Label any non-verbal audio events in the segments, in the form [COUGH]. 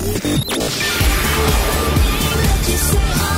you say,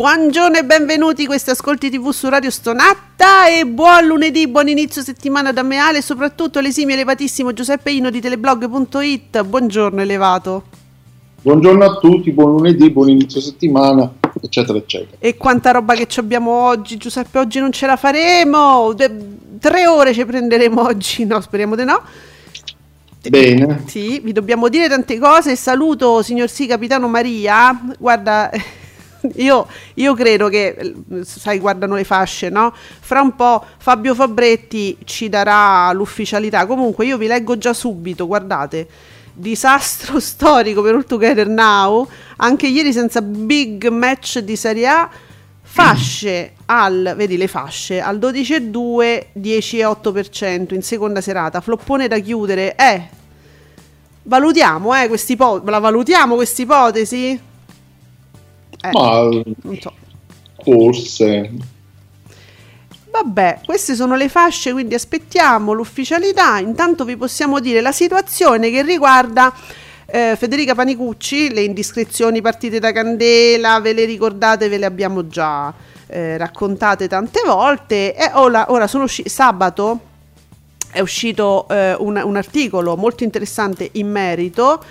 Buongiorno e benvenuti, questi ascolti TV su Radio Stonatta e buon lunedì, buon inizio settimana da Meale e soprattutto l'esimio elevatissimo Giuseppe Ino di teleblog.it. Buongiorno elevato. Buongiorno a tutti, buon lunedì, buon inizio settimana, eccetera, eccetera. E quanta roba che ci abbiamo oggi, Giuseppe, oggi non ce la faremo. De- tre ore ci prenderemo oggi, no, speriamo di no. Bene, Sì, vi dobbiamo dire tante cose. Saluto, signor sì, capitano Maria. Guarda, [LAUGHS] io, io credo che, sai, guardano le fasce, no? Fra un po' Fabio Fabretti ci darà l'ufficialità. Comunque, io vi leggo già subito, guardate. Disastro [LAUGHS] storico per All Together Now. Anche ieri senza big match di Serie A. Fasce al, vedi le fasce, al 12,2, 10,8% in seconda serata. Floppone da chiudere. Eh, valutiamo, eh, questa ipotesi. La valutiamo questa ipotesi? Eh, ma non so. forse Vabbè, queste sono le fasce, quindi aspettiamo l'ufficialità. Intanto vi possiamo dire la situazione che riguarda eh, Federica Panicucci, le indiscrezioni partite da Candela, ve le ricordate, ve le abbiamo già eh, raccontate tante volte. E ora, ora sono usci- sabato è uscito eh, un, un articolo molto interessante in merito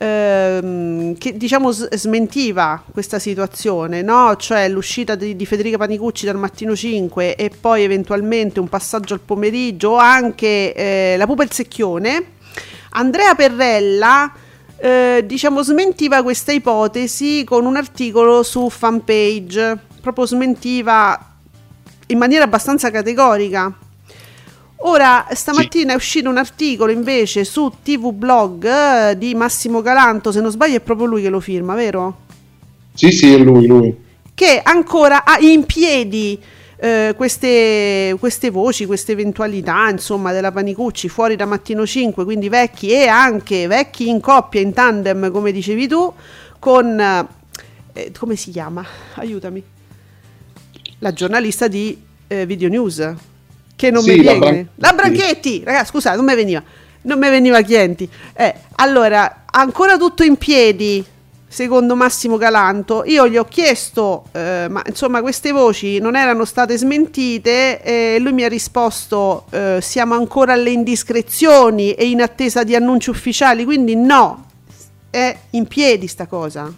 ehm, che diciamo s- smentiva questa situazione, no? cioè l'uscita di, di Federica Panicucci dal mattino 5 e poi eventualmente un passaggio al pomeriggio anche eh, la pupa il secchione. Andrea Perrella eh, diciamo smentiva questa ipotesi con un articolo su fanpage, proprio smentiva in maniera abbastanza categorica. Ora, stamattina è uscito un articolo invece su TV Blog eh, di Massimo Galanto, se non sbaglio è proprio lui che lo firma, vero? sì, sì, è lui, lui. Che ancora ha in piedi eh, queste, queste voci, queste eventualità, insomma, della Panicucci fuori da mattino 5, quindi vecchi e anche vecchi in coppia, in tandem, come dicevi tu, con eh, come si chiama? Aiutami. La giornalista di eh, Video News che non Sì, mi la viene. Bran- La Branchetti, ragazzi, scusate, non mi veniva. Non mi veniva Chienti. Eh, allora, ancora tutto in piedi, secondo Massimo Galanto. Io gli ho chiesto, eh, ma insomma, queste voci non erano state smentite e lui mi ha risposto, eh, siamo ancora alle indiscrezioni e in attesa di annunci ufficiali, quindi no, è in piedi sta cosa.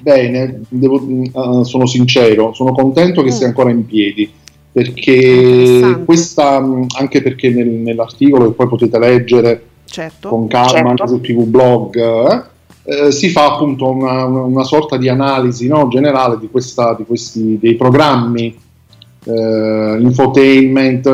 Bene, devo- eh, sono sincero, sono contento che Mm. sia ancora in piedi, perché questa, anche perché nel- nell'articolo che poi potete leggere Certo. con calma anche sul TV blog, eh, eh, si fa appunto una, una- sorta di analisi no, generale di, questa, di questi dei programmi eh, infotainment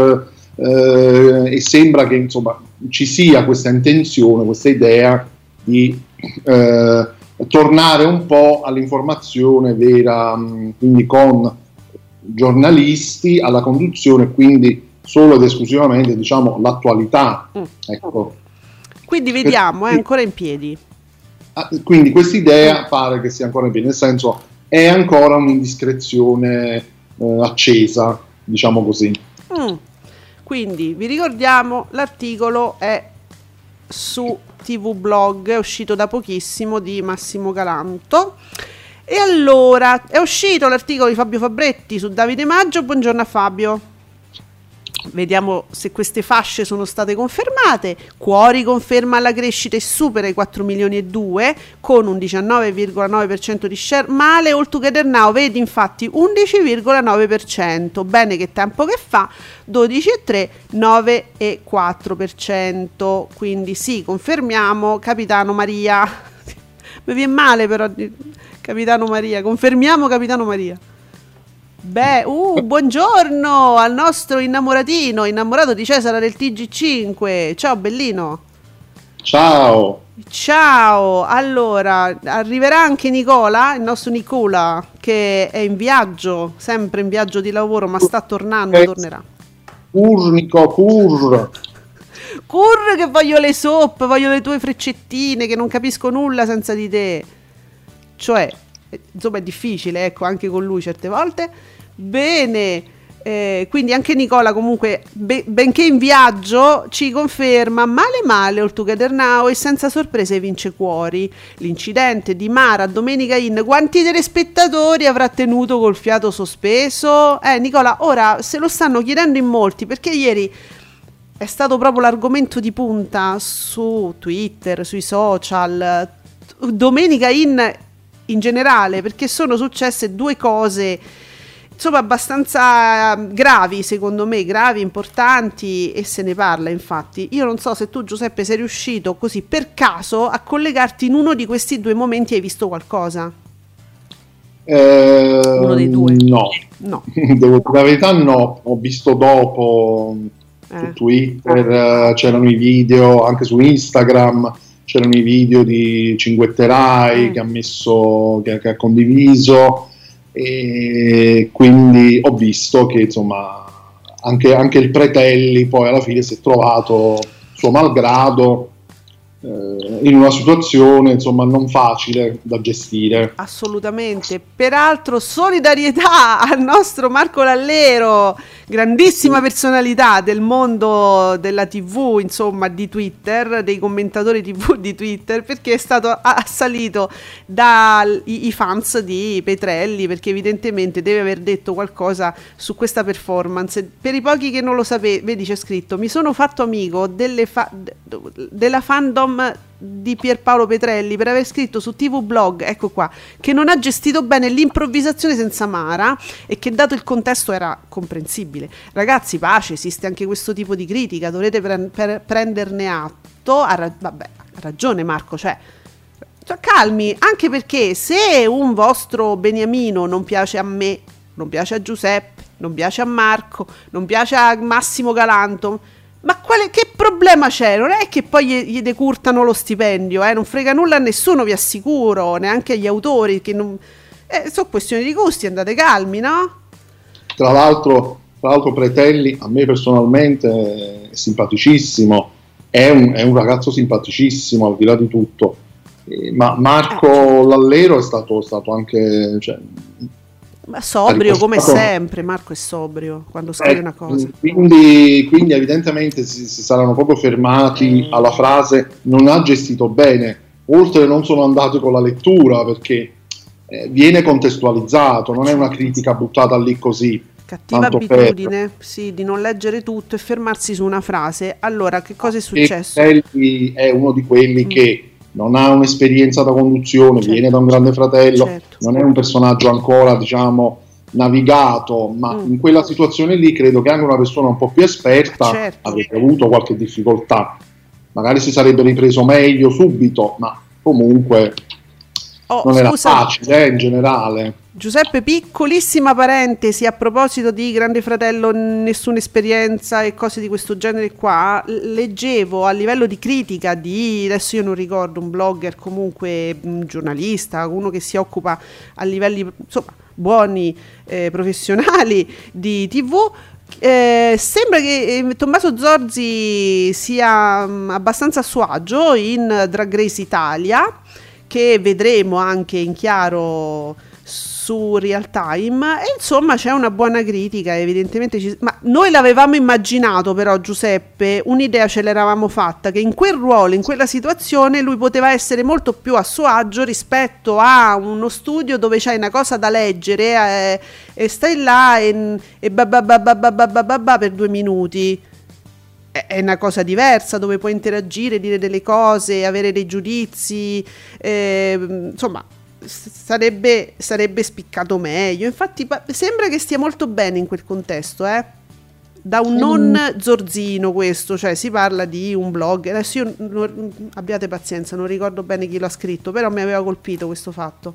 eh, e sembra che insomma ci sia questa intenzione, questa idea di eh, tornare un po' all'informazione vera, mh, quindi con giornalisti alla conduzione, quindi solo ed esclusivamente diciamo l'attualità. Mm. Ecco. Quindi vediamo, è ancora in piedi. Ah, Quindi questa idea pare che sia ancora in piedi, nel senso è ancora un'indiscrezione eh, accesa, diciamo così. Mm. Quindi vi ricordiamo l'articolo è su TV Blog, è uscito da pochissimo di Massimo Galanto. E allora è uscito l'articolo di Fabio Fabretti su Davide Maggio. Buongiorno a Fabio. vediamo se queste fasce sono state confermate. Cuori conferma la crescita e supera i 4 milioni e 2 con un 19,9% di share. Male All Together Now vedi infatti 11,9%. Bene che tempo che fa 12,3, 9,4%. Quindi sì, confermiamo Capitano Maria. Mi viene male però Capitano Maria, confermiamo Capitano Maria. Beh, uh, [LAUGHS] buongiorno al nostro innamoratino, innamorato di Cesare del TG5. Ciao bellino. Ciao. Ciao, allora arriverà anche Nicola, il nostro Nicola, che è in viaggio, sempre in viaggio di lavoro, ma sta tornando, tornerà. Urnico, cur. Cur che voglio le soppe, voglio le tue freccettine, che non capisco nulla senza di te. Cioè, eh, insomma è difficile, ecco, anche con lui certe volte. Bene, eh, quindi anche Nicola comunque, be- benché in viaggio, ci conferma male male All Together Now e senza sorprese vince cuori. L'incidente di Mara domenica in quanti telespettatori avrà tenuto col fiato sospeso? Eh Nicola, ora se lo stanno chiedendo in molti perché ieri è stato proprio l'argomento di punta su Twitter, sui social, t- domenica in, in generale, perché sono successe due cose insomma abbastanza eh, gravi secondo me, gravi, importanti e se ne parla infatti. Io non so se tu Giuseppe sei riuscito così per caso a collegarti in uno di questi due momenti hai visto qualcosa? Eh, Uno dei due. No, No. [LAUGHS] devo dire la verità no, ho visto dopo su Eh. Twitter, eh, c'erano i video, anche su Instagram c'erano i video di Cinguetterai Mm. che ha messo, che, che ha condiviso e quindi ho visto che insomma anche, anche il Pretelli poi alla fine si è trovato suo malgrado eh, in una situazione insomma non facile da gestire. Assolutamente. Peraltro, solidarietà [LAUGHS] al nostro Marco Lallero, grandissima personalità del mondo della TV, insomma, di Twitter, dei commentatori TV [LAUGHS] di Twitter, perché è stato assalito dai fans di Petrelli, perché evidentemente deve aver detto qualcosa su questa performance. Per i pochi che non lo sapete, vedi c'è scritto, mi sono fatto amico fa- della fandom di Pierpaolo Petrelli per aver scritto su TV Blog, ecco qua, che non ha gestito bene l'improvvisazione senza Mara e che dato il contesto era comprensibile. Ragazzi, pace, esiste anche questo tipo di critica, dovrete pre- per- prenderne atto. Ha ra- vabbè, ha ragione Marco, cioè cioè, calmi, anche perché se un vostro beniamino non piace a me, non piace a Giuseppe, non piace a Marco, non piace a Massimo Galanto, ma quale, che problema c'è? Non è che poi gli, gli decurtano lo stipendio, eh? non frega nulla a nessuno, vi assicuro, neanche agli autori, che non... eh, sono questioni di gusti, andate calmi, no? Tra l'altro, tra l'altro Pretelli a me personalmente è simpaticissimo, è un, è un ragazzo simpaticissimo al di là di tutto, Eh, ma Marco Lallero è stato, stato anche... Cioè, Ma sobrio come sempre, Marco è sobrio quando scrive eh, una cosa. Quindi, quindi evidentemente si, si saranno proprio fermati alla frase non ha gestito bene, oltre non sono andati con la lettura perché eh, viene contestualizzato, non è una critica buttata lì così. Cattiva abitudine, sì, di non leggere tutto e fermarsi su una frase. Allora, che cosa è successo? Pelli è uno di quelli Mm. che non ha un'esperienza da conduzione, Certo. viene da un grande fratello, Certo. non è un personaggio ancora, diciamo, navigato, ma Mm. in quella situazione lì credo che anche una persona un po' più esperta Certo. avrebbe avuto qualche difficoltà. Magari si sarebbe ripreso meglio subito, ma comunque Oh, non era scusa, facile eh, in generale. Giuseppe, piccolissima parentesi a proposito di Grande Fratello, nessuna esperienza e cose di questo genere qua. Leggevo a livello di critica di, adesso io non ricordo, un blogger, comunque un giornalista, uno che si occupa a livelli insomma buoni, eh, professionali di TV. eh, sembra che eh, Tommaso Zorzi sia mm, abbastanza a suo agio in Drag Race Italia che vedremo anche in chiaro su Real Time. E insomma c'è una buona critica, evidentemente ci- ma noi l'avevamo immaginato però Giuseppe, un'idea ce l'eravamo fatta che in quel ruolo, in quella situazione lui poteva essere molto più a suo agio rispetto a uno studio dove c'hai una cosa da leggere eh, e stai là e, e ba ba ba ba ba ba ba ba ba per due minuti. È una cosa diversa dove puoi interagire, dire delle cose, avere dei giudizi, ehm, insomma sarebbe, sarebbe spiccato meglio. Infatti pa- sembra che stia molto bene in quel contesto, eh? Da un non zorzino questo, cioè si parla di un blog, adesso io non- abbiate pazienza, non ricordo bene chi l'ha scritto, però mi aveva colpito questo fatto.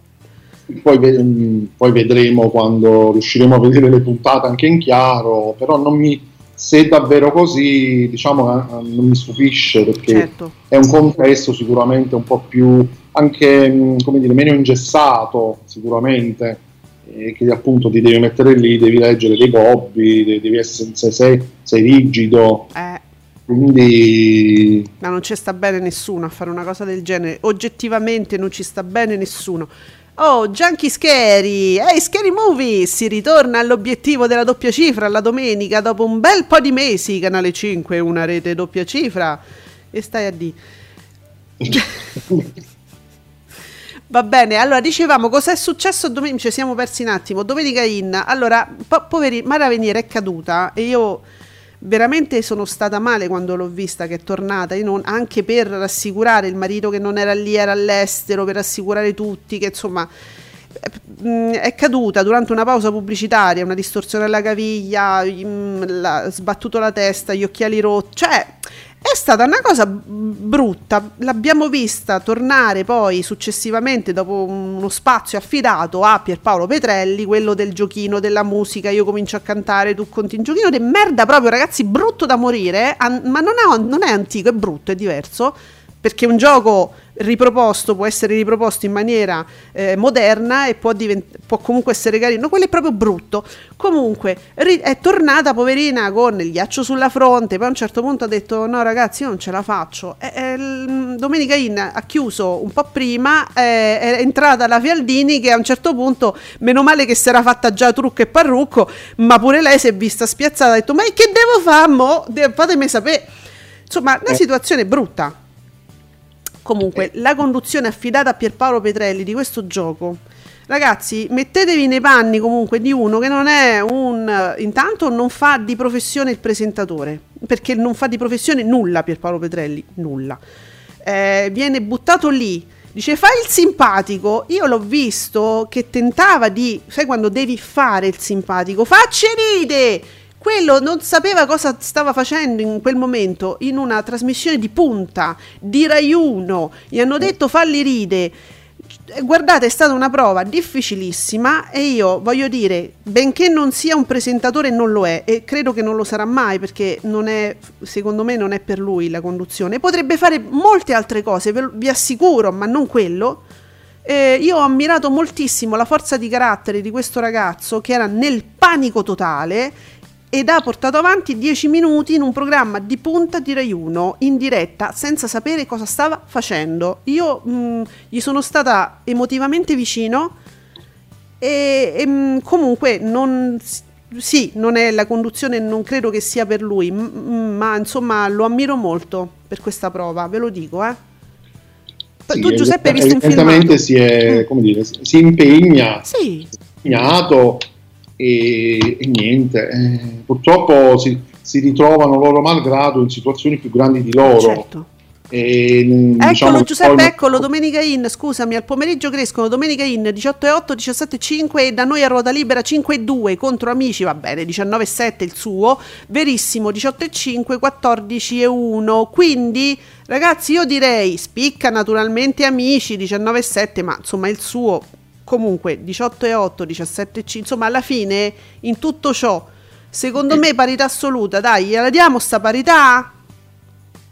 Poi, mh, poi vedremo quando riusciremo a vedere le puntate anche in chiaro, però non mi, se è davvero così, diciamo, eh, non mi stupisce perché Certo. è un contesto sicuramente un po' più anche mh, come dire, meno ingessato sicuramente e che appunto ti devi mettere lì, devi leggere dei gobbi, de- devi essere, se sei, sei rigido, Eh, quindi ma non ci sta bene nessuno a fare una cosa del genere, oggettivamente non ci sta bene nessuno. Oh, Junkie Scary, ehi Scary Movie, si ritorna all'obiettivo della doppia cifra la domenica dopo un bel po' di mesi, Canale 5, una rete doppia cifra, e stai a di. [LAUGHS] [LAUGHS] Va bene, allora dicevamo cos'è successo domenica, ci siamo persi un attimo, domenica in, allora, po- poveri, Mara Veniera è caduta e io veramente sono stata male quando l'ho vista che è tornata, non- anche per rassicurare il marito che non era lì, era all'estero, per rassicurare tutti che insomma è caduta durante una pausa pubblicitaria, una distorsione alla caviglia, mh, la- sbattuto la testa, gli occhiali rotti, cioè è stata una cosa brutta, l'abbiamo vista tornare poi successivamente dopo uno spazio affidato a Pierpaolo Petrelli, quello del giochino della musica, io comincio a cantare, tu conti un giochino di merda proprio ragazzi, brutto da morire, ma non è, non è antico, è brutto, è diverso, perché un gioco riproposto può essere riproposto in maniera eh, moderna e può, divent- può comunque essere carino, quello è proprio brutto. Comunque ri- è tornata poverina con il ghiaccio sulla fronte, poi a un certo punto ha detto no ragazzi io non ce la faccio. E- e il- Domenica In ha chiuso un po' prima, eh, è entrata la Fialdini che a un certo punto, meno male che si era fatta già trucco e parrucco, ma pure lei si è vista spiazzata, ha detto ma che devo fare mo? De- fatemi sapere. Insomma, una Eh. situazione brutta. Comunque, la conduzione affidata a Pierpaolo Petrelli di questo gioco, ragazzi, mettetevi nei panni comunque di uno che non è un. Intanto non fa di professione il presentatore, perché non fa di professione nulla Pierpaolo Petrelli, nulla. Eh, viene buttato lì. Dice fai il simpatico, io l'ho visto che tentava di, sai quando devi fare il simpatico, facci ride, quello non sapeva cosa stava facendo in quel momento in una trasmissione di punta di Rai 1. Gli hanno detto falli ride. Guardate, è stata una prova difficilissima e io voglio dire, benché non sia un presentatore, non lo è e credo che non lo sarà mai perché non è, secondo me non è per lui la conduzione. Potrebbe fare molte altre cose, vi assicuro, ma non quello. Eh, io ho ammirato moltissimo la forza di carattere di questo ragazzo che era nel panico totale ed ha portato avanti 10 minuti in un programma di punta di Rai 1 in diretta senza sapere cosa stava facendo. Io mh, gli sono stata emotivamente vicino e, e, mh, comunque non sì, non è la conduzione, non credo che sia per lui, m- m- ma insomma lo ammiro molto per questa prova, ve lo dico, eh. sì, tu Giuseppe hai visto un evidentemente filmato? si, è, Mm. come dire, si impegna Sì, impegnato e, e niente, eh, purtroppo si, si ritrovano loro malgrado in situazioni più grandi di loro. certo. E, mm, Eccolo diciamo, Giuseppe, poi- eccolo, domenica in, scusami, al pomeriggio crescono, domenica in 18,8, 17,5 e da noi a ruota libera 5,2 contro amici, va bene, 19,7 il suo, verissimo 18,5, 14,1, quindi ragazzi io direi spicca naturalmente amici 19,7 ma insomma il suo comunque 18,8, 17,5, insomma alla fine in tutto ciò secondo me parità assoluta, dai, gliela diamo sta parità?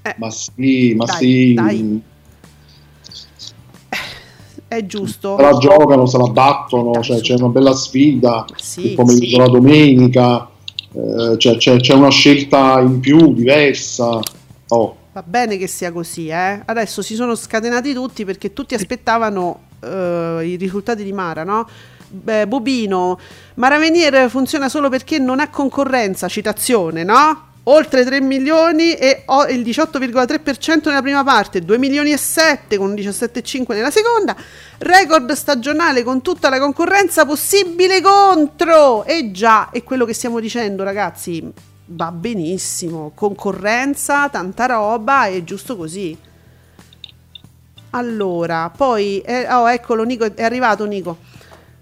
Eh, Ma sì, ma Dai, sì, dai. è giusto. se la giocano, se la battono, Dai, cioè, c'è una bella sfida Sì, il pomeriggio sì. la domenica, eh, c'è, c'è- c'è una scelta in più, diversa. Oh, Va bene che sia così, eh. Adesso si sono scatenati tutti perché tutti aspettavano eh, i risultati di Mara, no? eh, Bobino, Maravenier funziona solo perché non ha concorrenza, citazione, no? Oltre 3 milioni e ho il 18,3% nella prima parte, 2 milioni e 7 con un 17,5 nella seconda, record stagionale con tutta la concorrenza possibile contro. E già, è quello che stiamo dicendo ragazzi, va benissimo, concorrenza, tanta roba, è giusto così. Allora, poi, eh, oh eccolo Nico, è arrivato Nico.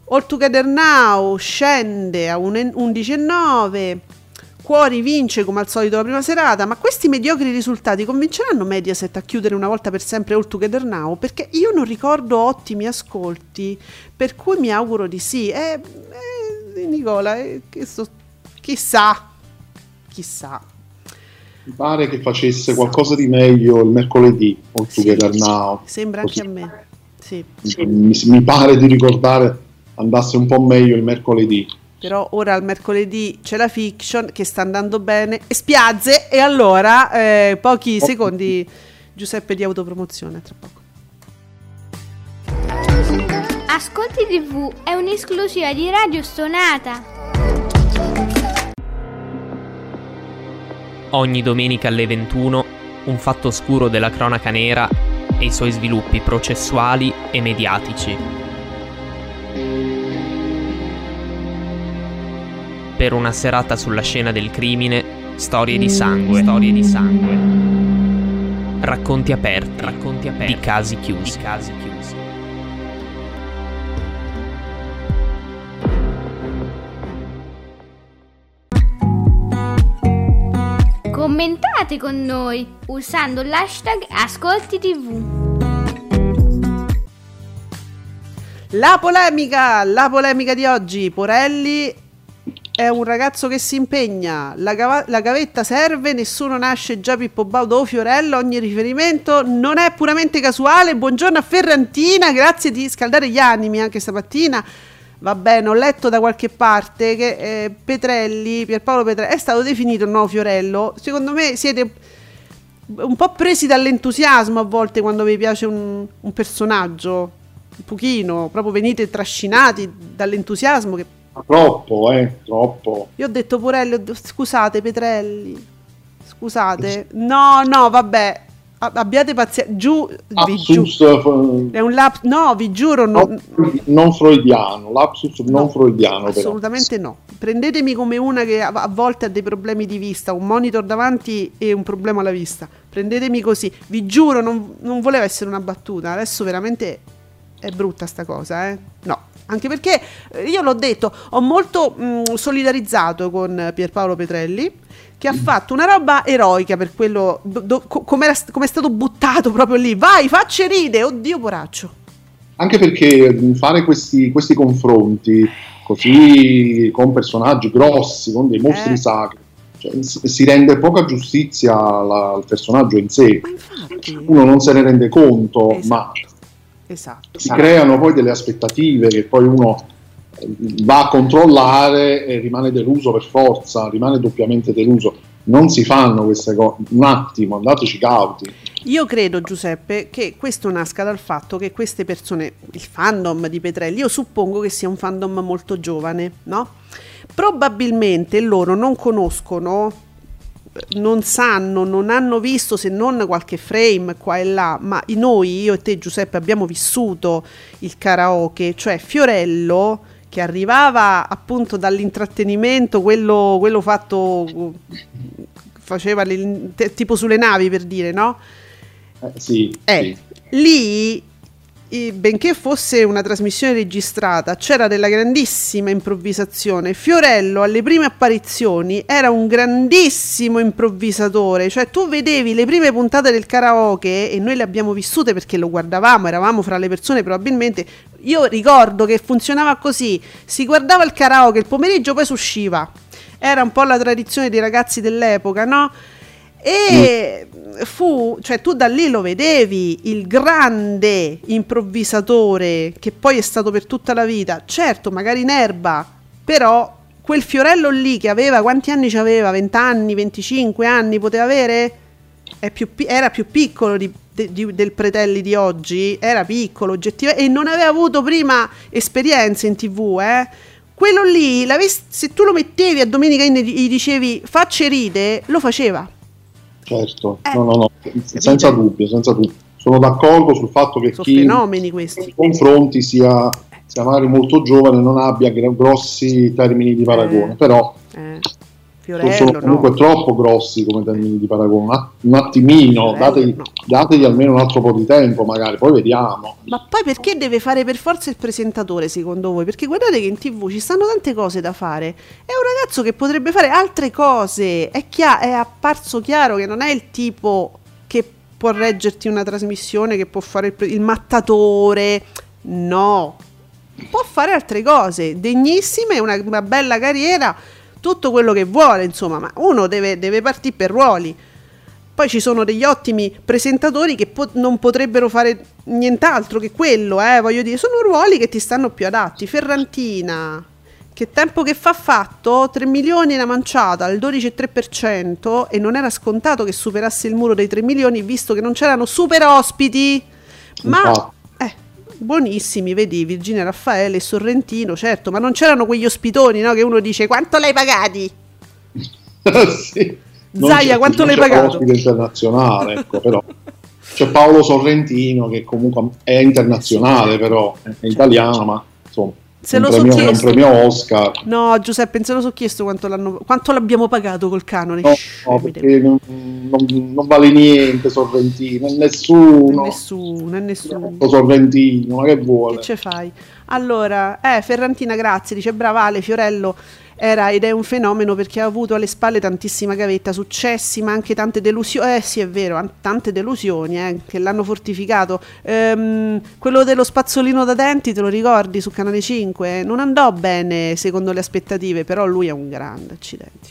All Together Now scende a 11,9. Cuori vince come al solito la prima serata, ma questi mediocri risultati convinceranno Mediaset a chiudere una volta per sempre All Together Now? Perché io non ricordo ottimi ascolti, per cui mi auguro di sì. Eh, eh, Nicola, eh, chissà, chissà. Mi pare che facesse qualcosa di meglio il mercoledì All Sì, Together Now. Sembra Così. anche a me. Sì. Mi, mi pare di ricordare andasse un po' meglio il mercoledì. Però ora al mercoledì c'è la fiction che sta andando bene e spiazze e allora eh, pochi secondi Giuseppe di autopromozione tra poco. Ascolti TV è un'esclusiva di Radio Stonata. Ogni domenica alle 21 un fatto oscuro della cronaca nera e i suoi sviluppi processuali e mediatici. Per una serata sulla scena del crimine, storie di sangue, storie di sangue. Racconti aperti, racconti aperti di casi chiusi, di casi chiusi. Commentate con noi usando l'hashtag Ascolti TV. La polemica, la polemica di oggi, Porelli è un ragazzo che si impegna, la, cava- la gavetta serve, nessuno nasce già Pippo Baudo o Fiorello, ogni riferimento non è puramente casuale. Buongiorno a Ferrantina, grazie di scaldare gli animi anche stamattina. Va bene, ho letto da qualche parte che eh, Petrelli, Pierpaolo Petrelli, è stato definito il nuovo Fiorello. Secondo me siete un po' presi dall'entusiasmo a volte quando vi piace un, un personaggio, un pochino, proprio venite trascinati dall'entusiasmo che Troppo, eh, troppo. io ho detto Porelli, ho detto, scusate Petrelli, scusate. No, no, vabbè, abbiate pazienza. Giù, vi giu- Lapsus eh, è un lap- no, vi giuro, no, non, non freudiano, lapsus no, non freudiano però. assolutamente no. Prendetemi come una che a, a volte ha dei problemi di vista, un monitor davanti e un problema alla vista. Prendetemi così, vi giuro, non, non voleva essere una battuta. Adesso veramente è brutta sta cosa, eh? No. Anche perché eh, io l'ho detto, ho molto mh, solidarizzato con Pierpaolo Petrelli che ha fatto una roba eroica per quello come è stato buttato proprio lì. Vai, facce ride, oddio poraccio. Anche perché fare questi, questi confronti così con personaggi grossi, con dei mostri Eh. sacri, cioè, si rende poca giustizia alla- al personaggio in sé. Uno non se ne rende conto, Esatto. ma esatto. si creano poi delle aspettative che poi uno va a controllare e rimane deluso per forza, rimane doppiamente deluso. Non si fanno queste cose. Un attimo, andateci cauti. Io credo, Giuseppe, che questo nasca dal fatto che queste persone, il fandom di Petrelli, io suppongo che sia un fandom molto giovane, no? Probabilmente loro non conoscono, non sanno, non hanno visto se non qualche frame qua e là, ma noi, io e te Giuseppe, abbiamo vissuto il karaoke, cioè Fiorello che arrivava appunto dall'intrattenimento, quello, quello fatto, faceva le- tipo sulle navi per dire, no? Eh, sì, Eh, sì. lì, eh, benché fosse una trasmissione registrata, c'era della grandissima improvvisazione. Fiorello alle prime apparizioni era un grandissimo improvvisatore, cioè tu vedevi le prime puntate del karaoke e noi le abbiamo vissute perché lo guardavamo, eravamo fra le persone probabilmente. Io ricordo che funzionava così, si guardava il karaoke il pomeriggio, poi si usciva. Era un po' la tradizione dei ragazzi dell'epoca, no? E fu, cioè tu da lì lo vedevi, il grande improvvisatore che poi è stato per tutta la vita, certo magari in erba, però quel fiorello lì che aveva, quanti anni ci aveva? 20 anni, 25 anni poteva avere? è più pi- era più piccolo di- di- del Pretelli di oggi, era piccolo oggettivamente e non aveva avuto prima esperienze in tv, eh. Quello lì, se tu lo mettevi a Domenica e gli dicevi facce ride, lo faceva. Certo, Eh, no, no, no, senza dubbio, senza dubbio. Sono d'accordo sul fatto che Sono chi fenomeni questi. confronti sia, sia magari molto giovane non abbia grossi termini di paragone, Eh. però Eh, sono Fiorello, comunque no. troppo grossi come termini di paragone. Un attimino, Fiorello, dategli, no. dategli almeno un altro po' di tempo, magari, poi vediamo. Ma poi perché deve fare per forza il presentatore secondo voi? Perché guardate che in tv ci stanno tante cose da fare. È un ragazzo che potrebbe fare altre cose. È, chia- è apparso chiaro che non è il tipo che può reggerti una trasmissione, che può fare il, pre- il mattatore. No, può fare altre cose. Degnissime, una, una bella carriera, tutto quello che vuole, insomma. Ma uno deve, deve partire per ruoli. Poi ci sono degli ottimi presentatori che po- non potrebbero fare nient'altro che quello, eh, voglio dire, sono ruoli che ti stanno più adatti. Ferrantina, che tempo che fa fatto? 3 milioni una manciata, al 12,3% e non era scontato che superasse il muro dei 3 milioni visto che non c'erano super ospiti. Ma Infatti. Buonissimi, vedi, Virginia Raffaele e Sorrentino, certo, ma non c'erano quegli ospitoni, no, che uno dice "Quanto l'hai pagati?" [LAUGHS] Sì. Zaia, quanto l'hai c'è pagato? ospite internazionale, ecco, però. C'è Paolo Sorrentino che comunque è internazionale, però è italiano, ma insomma, Se lo so un chiesto. premio Oscar. No, Giuseppe, se lo so chiesto quanto, l'hanno- quanto l'abbiamo pagato col canone. No, no, perché non, non- non vale niente Sorrentino, è nessuno. È nessuno, è nessuno. Sorrentino, ma che Che vuole? ce fai? Allora, eh, Ferrantina, grazie, dice brava Ale, Fiorello era ed è un fenomeno perché ha avuto alle spalle tantissima gavetta, successi, ma anche tante delusioni. Eh sì, è vero, an- tante delusioni eh, che l'hanno fortificato. Ehm, quello dello spazzolino da denti, te lo ricordi su Canale 5? Non andò bene secondo le aspettative, però lui è un grande, accidenti.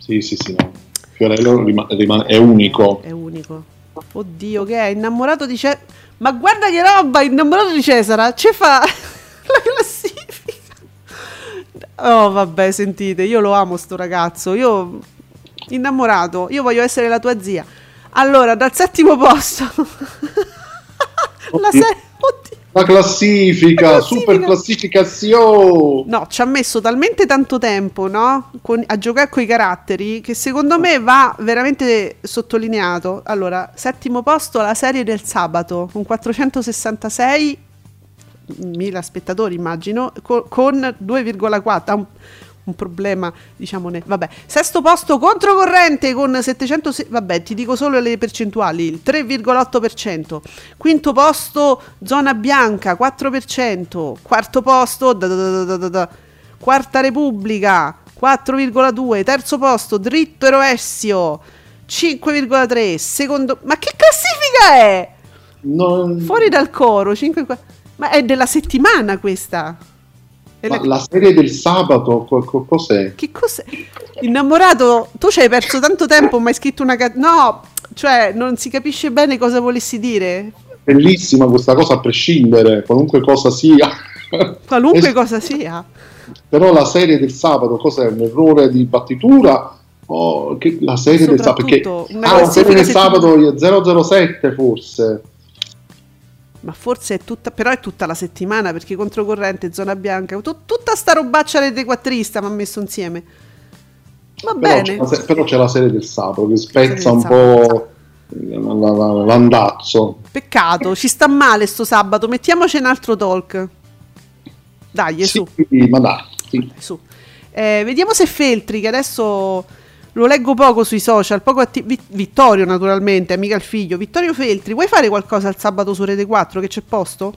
Sì, sì, sì, no. Fiorello rima- rimane- è unico. È unico. Oddio, che è innamorato di Cesare. Ma guarda che roba, innamorato di Cesara. Ce fa [LAUGHS] la classifica. Oh, vabbè, sentite, io lo amo sto ragazzo. Io innamorato, io voglio essere la tua zia. Allora, dal settimo posto. [LAUGHS] la se- Oddio. La classifica, La classifica. super classificazione. No, ci ha messo talmente tanto tempo, no? Con- a giocare con i caratteri che secondo me va veramente sottolineato. Allora, settimo posto la serie del sabato con 466 mila spettatori, immagino, co- con 2,4. Ha un, un problema, diciamo, ne- vabbè. Sesto posto controcorrente con 700, vabbè, ti dico solo le percentuali, il 3,8%. Quinto posto zona bianca, 4%. Quarto posto da- da- da-. Quarta Repubblica, 4,2. Terzo posto dritto e rovescio, 5,3. Secondo Ma che classifica è? Non- Fuori dal coro, 5 Ma è della settimana questa. La- la serie del sabato, co- co- cos'è? Che cos'è? Innamorato, tu ci hai perso tanto tempo, ma hai scritto una... no, cioè non si capisce bene cosa volessi dire. Bellissima questa cosa a prescindere, qualunque cosa sia. [LAUGHS] Qualunque Es- cosa sia. Però la serie del sabato cos'è? Un errore di battitura? O che- la serie del sabato? Perché ah, la serie del sabato 007 forse. Ma forse è tutta, però è tutta la settimana perché controcorrente, zona bianca, tu- tutta sta robaccia rete quattrista mi ha messo insieme. Va Però c'è, bene. la se- però c'è la serie del sabato che spezza un po' la- la- la- l'andazzo. Peccato, ci sta male sto sabato, mettiamoci un altro talk. Dai, Sì, su. ma dai, sì. su. Eh, vediamo se Feltri, che adesso lo leggo poco sui social, poco atti- Vi- Vittorio naturalmente, mica il figlio. Vittorio Feltri, vuoi fare qualcosa il sabato su Rete 4 che c'è posto?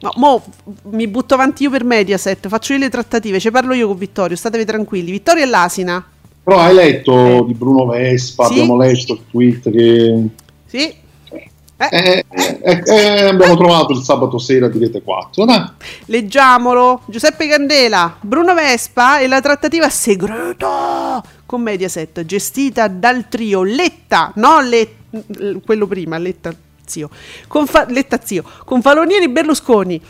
No, mo mi butto avanti io per Mediaset, faccio io le trattative, ci parlo io con Vittorio, statevi tranquilli. Vittorio e l'Asina. Però hai letto Eh. di Bruno Vespa, Sì. abbiamo letto il tweet che Sì. Eh, eh, eh, eh, abbiamo trovato il sabato sera di Rete 4. dai. Leggiamolo. Giuseppe Candela, Bruno Vespa e la trattativa segreta con Mediaset, gestita dal trio Letta, no Le- quello prima, Letta zio, con, Fa- Letta zio, con Falonieri Berlusconi,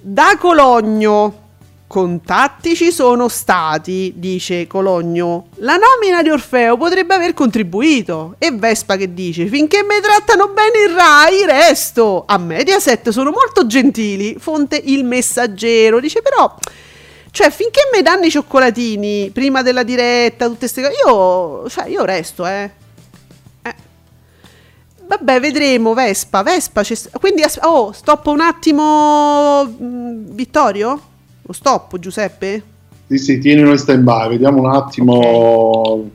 da Cologno, Contatti ci sono stati, dice Cologno. La nomina di Orfeo potrebbe aver contribuito. E Vespa che dice: Finché mi trattano bene il Rai, resto. A Mediaset sono molto gentili. Fonte Il Messaggero. Dice però. Cioè, finché mi danno i cioccolatini prima della diretta, tutte queste cose, io, cioè, io resto, eh. Eh. Vabbè, vedremo. Vespa, Vespa. quindi, as- oh, stoppo un attimo. mh, Vittorio? Lo stoppo, Giuseppe? Sì, sì, tienilo in stand by, vediamo un attimo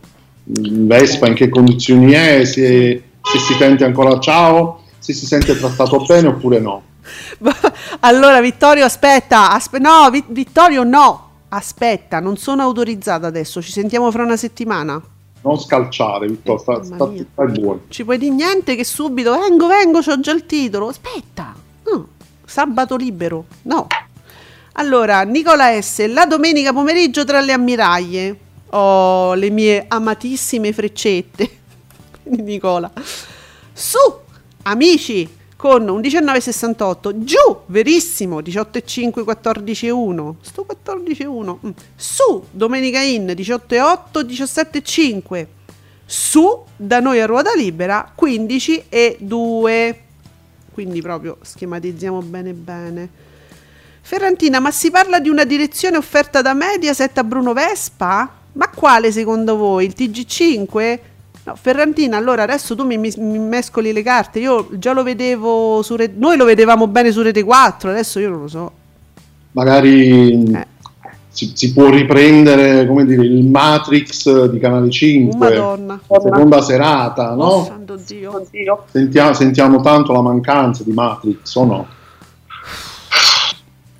mm, Vespa in che condizioni è, se, se si sente ancora ciao, se si sente trattato bene oppure no. [LAUGHS] allora, Vittorio, aspetta. aspe- no, Vi- Vittorio, no. Aspetta, non sono autorizzata adesso. Ci sentiamo fra una settimana. Non scalciare, Vittorio, sta, Mamma sta, stai buono. Ci puoi dire niente che subito vengo, vengo, c'ho già il titolo. Aspetta. No. Sabato libero. No. Allora, Nicola S. La domenica pomeriggio tra le ammiraglie. Oh, le mie amatissime freccette. [LAUGHS] Nicola. Su, amici, con un 1968. Giù, verissimo, 18,5, 14,1. Sto 14,1. Mm. Su, Domenica In, 18,8, 17,5. Su, da noi a ruota libera, 15 e 2. Quindi proprio schematizziamo bene bene. Ferrantina, ma si parla di una direzione offerta da Mediaset a Bruno Vespa? Ma quale secondo voi? Il TG5? No, Ferrantina, allora adesso tu mi, mi- mi mescoli le carte. Io già lo vedevo su Re- Noi lo vedevamo bene su Rete 4, adesso io non lo so. Magari Eh. si, si può riprendere, come dire, il Matrix di Canale Oh, 5, Madonna. seconda serata, Oh, no? santo Dio. Sentiamo, sentiamo tanto la mancanza di Matrix, o no?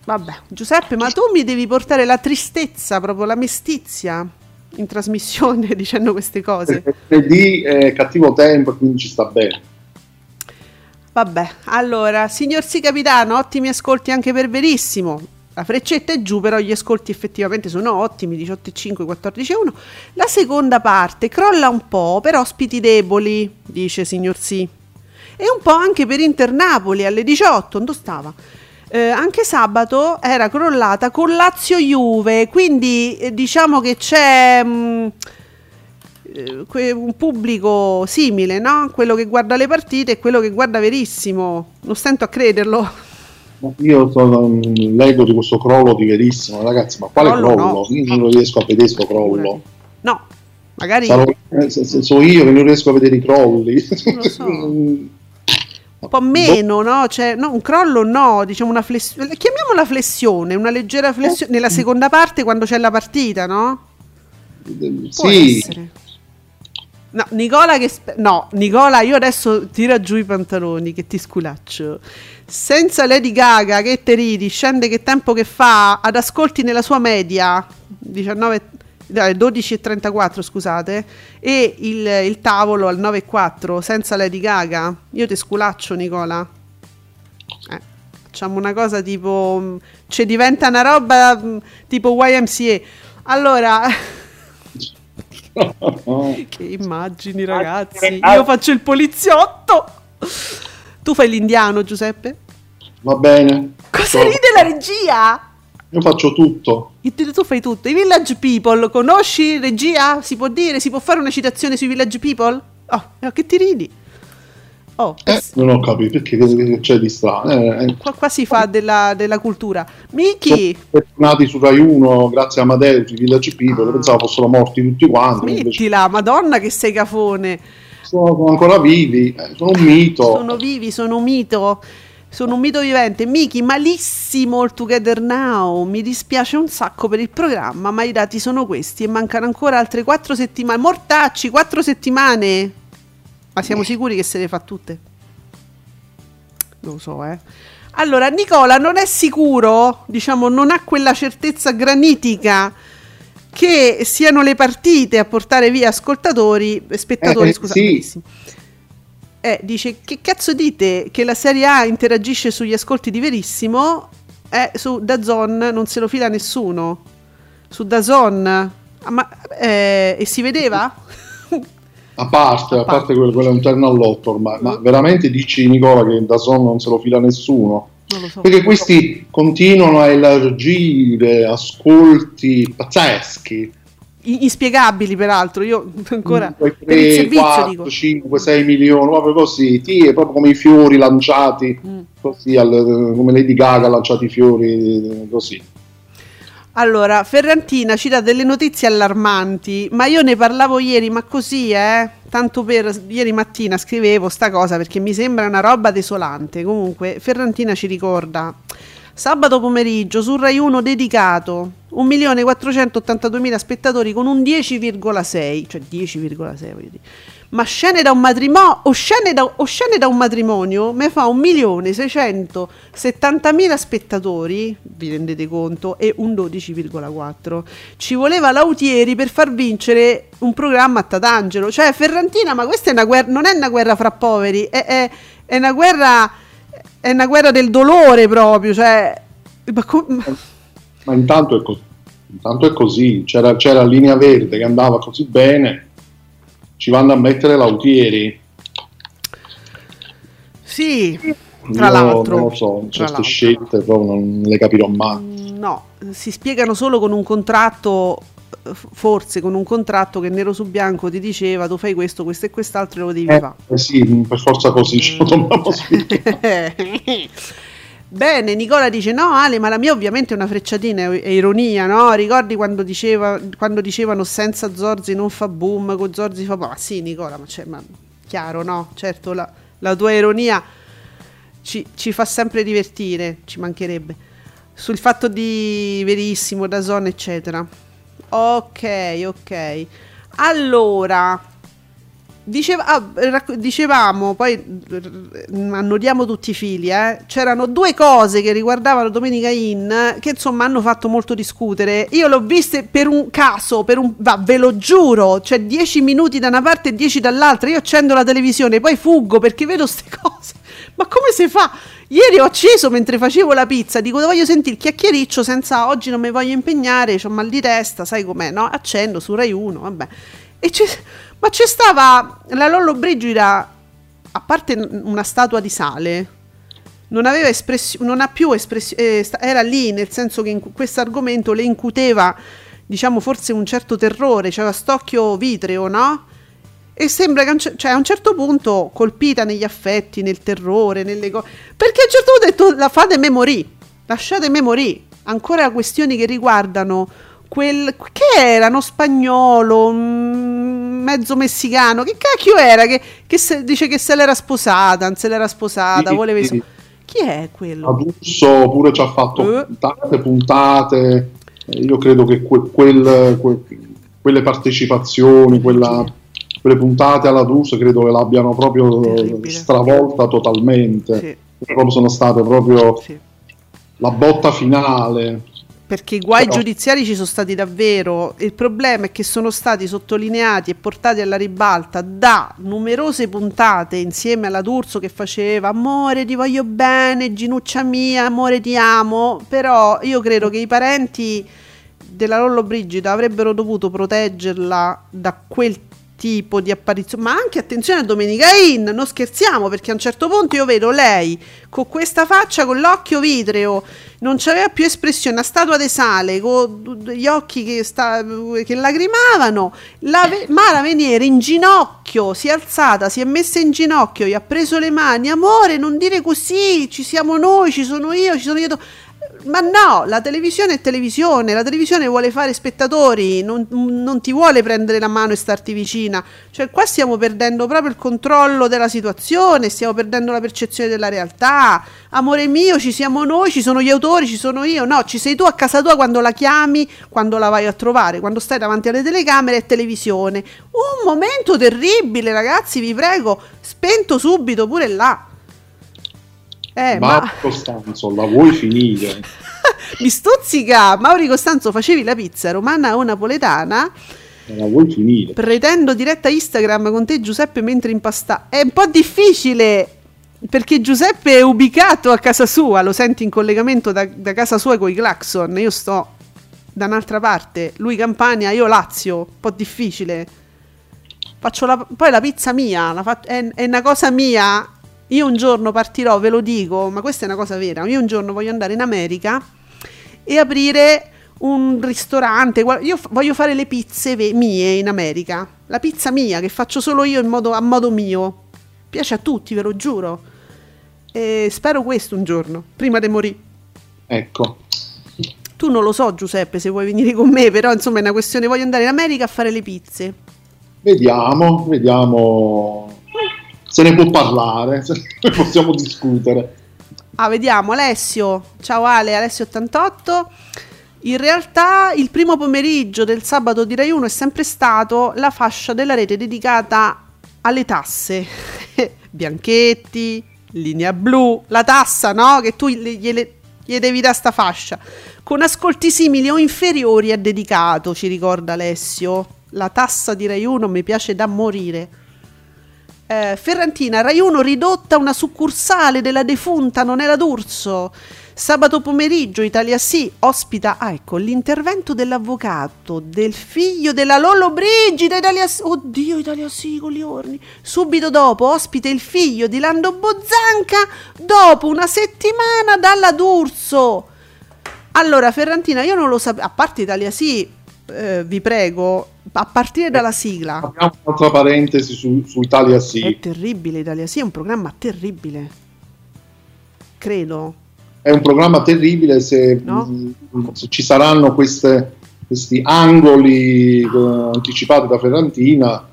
Vabbè, Giuseppe, ma tu mi devi portare la tristezza, proprio la mestizia in trasmissione [LAUGHS] dicendo queste cose. Venerdì è cattivo tempo quindi ci sta bene. Vabbè, allora, signor sì capitano, ottimi ascolti anche per Verissimo. La freccetta è giù, però gli ascolti effettivamente sono ottimi, 18,5, 14,1. La seconda parte crolla un po' per ospiti deboli, dice signor sì. E un po' anche per Inter Napoli alle 18, dove stava? Eh, anche sabato era crollata con Lazio Juve, quindi eh, diciamo che c'è mm, eh, un pubblico simile, no? Quello che guarda le partite e quello che guarda Verissimo. Non stento a crederlo. Io sono, leggo di questo crollo di verissimo, ragazzi, ma quale Crollo crollo? no. Io non riesco a vedere questo crollo. No, magari Sarò- eh, se- se- so io che non riesco a vedere i crolli. lo so. [LAUGHS] un po' meno, no? Cioè, no, un crollo no, diciamo una flessione. Chiamiamola flessione, una leggera flessione nella seconda parte quando c'è la partita, no? Può sì, essere. No, Nicola che spe- no, Nicola, io adesso tira giù i pantaloni che ti sculaccio. Senza Lady Gaga che te ridi, scende che tempo che fa ad ascolti nella sua media 19 dai, 12 e 34, scusate, e il, il tavolo al 9 e 4 senza Lady Gaga. Io ti sculaccio, Nicola. Eh, facciamo una cosa tipo mm, ci diventa una roba mm, tipo YMCA. Allora [LAUGHS] Che immagini, ragazzi. Io faccio il poliziotto. Tu fai l'indiano, Giuseppe? va bene. Cosa ride la regia? Io faccio tutto. Tu fai tutto. I Village People, conosci regia? Si può dire? Si può fare una citazione sui Village People? Oh, eh, che ti ridi? Oh, Eh, non ho capito perché c'è di strano. Eh, eh, qua, qua si fa della, della cultura. Miki, sono nati su Rai 1 grazie a Amadeus, i Village People, pensavo fossero morti tutti quanti, invece smettila, madonna che sei cafone. sono ancora vivi, eh, sono un mito. Sono vivi, sono un mito. Sono un mito vivente. Miki, malissimo il Together Now. Mi dispiace un sacco per il programma, ma i dati sono questi e mancano ancora altre quattro settimane. Mortacci, quattro settimane. Ma siamo sicuri che se le fa tutte? Non lo so, eh. Allora, Nicola non è sicuro, diciamo, non ha quella certezza granitica che siano le partite a portare via ascoltatori, spettatori, Eh, scusate. sì. Eh, dice che cazzo dite che la Serie A interagisce sugli ascolti di Verissimo? Eh, su Dazon non se lo fila nessuno. Su Dazon. Ah, ma, eh, e si vedeva? [LAUGHS] A parte, a parte. quello, quello è un terno all'otto ormai, ma Mm. veramente dici Nicola che da Son non se lo fila nessuno? So. Perché questi continuano a elargire ascolti pazzeschi. Inspiegabili, peraltro. Io ancora Poi per il 3, servizio 4, dico. 5, 6 milioni, proprio così, sì, è proprio come i fiori lanciati, Mm. così, al- come Lady Gaga ha lanciato i fiori, così. Allora, Ferrantina ci dà delle notizie allarmanti, ma io ne parlavo ieri, ma così, eh? Tanto per ieri mattina scrivevo sta cosa perché mi sembra una roba desolante. Comunque, Ferrantina ci ricorda sabato pomeriggio su Rai 1 dedicato 1.482.000 spettatori con un 10,6, cioè 10,6 voglio dire. Ma scene da un matrimonio o scene da, o scene da un matrimonio mi fa 1.670.000 spettatori, vi rendete conto, e un 12,4. Ci voleva Lautieri per far vincere un programma a Tatangelo. Cioè, Ferrantina, ma questa è guerra, non è una guerra fra poveri, è, è- è una guerra è una guerra del dolore proprio, cioè ma co- ma- intanto è, co- intanto è così, c'era, c'era Linea Verde che andava così bene, ci vanno a mettere Lautieri. sì, tra Io l'altro. non lo so, certe scelte proprio non le capirò mai. No, si spiegano solo con un contratto, forse con un contratto che nero su bianco ti diceva tu fai questo, questo e quest'altro e lo devi Eh, fare. eh sì, per forza così ce lo dobbiamo spiegare. Bene, Nicola dice: No, Ale, ma la mia ovviamente è una frecciatina, è ironia, no? Ricordi quando, diceva, quando dicevano senza Zorzi non fa boom, con Zorzi fa boom? Ma sì, Nicola, ma, c'è, ma chiaro, no? Certo, la, la tua ironia ci, ci fa sempre divertire, ci mancherebbe. Sul fatto di verissimo, da zona, eccetera. Ok, ok. Allora, Diceva- ah, racc- dicevamo, poi r- annodiamo tutti i fili, eh. c'erano due cose che riguardavano Domenica In che insomma hanno fatto molto discutere. Io l'ho viste per un caso, per un, va, ve lo giuro, cioè 10 minuti da una parte e 10 dall'altra. Io accendo la televisione, poi fuggo perché vedo queste [LAUGHS] cose. Ma come si fa? Ieri ho acceso mentre facevo la pizza, dico voglio sentire il chiacchiericcio senza oggi non mi voglio impegnare, ho mal di testa, sai com'è, no? Accendo su Rai 1, vabbè. Ma c'è stava la Lollo Brigida, a parte una statua di sale, non aveva espressione, non ha più espressione, era lì nel senso che in questo argomento le incuteva, diciamo, forse un certo terrore, c'era st'occhio vitreo, no? E sembra che cioè, a un certo punto, colpita negli affetti, nel terrore, nelle cose. Perché a un certo punto ho detto: la fate memory, lasciate memory. Ancora questioni che riguardano quel. che era uno spagnolo, un mezzo messicano. Che cacchio era? Che, che se- dice che se l'era sposata, non se l'era sposata, Sì, voleva. sì. Chi è quello? Abuso pure ci ha fatto Eh. tante puntate. Eh, Io credo che que- quel- que- quelle partecipazioni, quella- quelle puntate alla DUS credo che l'abbiano proprio Terribile. stravolta totalmente. Sì, sono state proprio la botta finale. Perché i guai Però- giudiziari ci sono stati davvero. Il problema è che sono stati sottolineati e portati alla ribalta da numerose puntate insieme alla D'Urso che faceva amore ti voglio bene, Ginuccia mia, amore ti amo. Però io credo che i parenti della Lollo Brigida avrebbero dovuto proteggerla da quel tipo di apparizione. Ma anche attenzione a Domenica In, non scherziamo perché a un certo punto io vedo lei con questa faccia, con l'occhio vitreo, non c'aveva più espressione, una statua di sale, con gli occhi che, sta, che lagrimavano. La ve- Mara Veniere in ginocchio, si è alzata, si è messa in ginocchio, gli ha preso le mani, amore, non dire così, ci siamo noi, ci sono io, ci sono io. Ma no, la televisione è televisione, la televisione vuole fare spettatori, non, non ti vuole prendere la mano e starti vicina. Cioè qua stiamo perdendo proprio il controllo della situazione, stiamo perdendo la percezione della realtà. Amore mio, ci siamo noi, ci sono gli autori, ci sono io. No, ci sei tu a casa tua quando la chiami, quando la vai a trovare, quando stai davanti alle telecamere e televisione. Un momento terribile, ragazzi, vi prego, spento subito pure là. Eh, ma... Mauro Costanzo, la vuoi finire? [LAUGHS] Mi stuzzica! Mauri Costanzo, facevi la pizza romana o napoletana? La vuoi finire? Pretendo diretta Instagram con te Giuseppe mentre impasta. È un po' difficile perché Giuseppe è ubicato a casa sua, lo senti in collegamento da, da casa sua con i clacson. Io sto da un'altra parte, lui Campania, io Lazio, un po' difficile. Faccio la, poi la pizza mia, la fa- è, è una cosa mia Io un giorno partirò, ve lo dico, ma questa è una cosa vera. Io un giorno voglio andare in America e aprire un ristorante. Io voglio fare le pizze mie in America. La pizza mia che faccio solo io in modo- a modo mio. Piace a tutti, ve lo giuro. E spero questo un giorno, prima di morire. Ecco. Tu non lo so, Giuseppe, se vuoi venire con me, però insomma è una questione. Voglio andare in America a fare le pizze. Vediamo, vediamo se ne può parlare, se ne [LAUGHS] possiamo discutere. Ah, vediamo, Alessio. Ciao Ale, Alessio88. In realtà il primo pomeriggio del sabato di Rai 1 è sempre stato la fascia della rete dedicata alle tasse. [LAUGHS] Bianchetti, linea blu, la tassa, no? Che tu gli devi dare sta fascia. Con ascolti simili o inferiori a dedicato, ci ricorda Alessio. La tassa di Rai 1 mi piace da morire. Eh, Ferrantina, Rai 1 ridotta una succursale della defunta Non era d'Urso. Sabato pomeriggio Italia Sì ospita, ah ecco, l'intervento dell'avvocato del figlio della Lollo Brigida Italia Sì. Oddio, Italia Sì con gli orni. Subito dopo ospita il figlio di Lando Bozzanca dopo una settimana dalla D'Urso. Allora, Ferrantina, io non lo sapevo, a parte Italia Sì, eh, vi prego, a partire dalla sigla. Apriamo un'altra parentesi su, su Italia È Sì. terribile Italia Sì, è un programma terribile. Credo. È un programma terribile se, No? se ci saranno queste- questi angoli eh, anticipati da Ferrantina.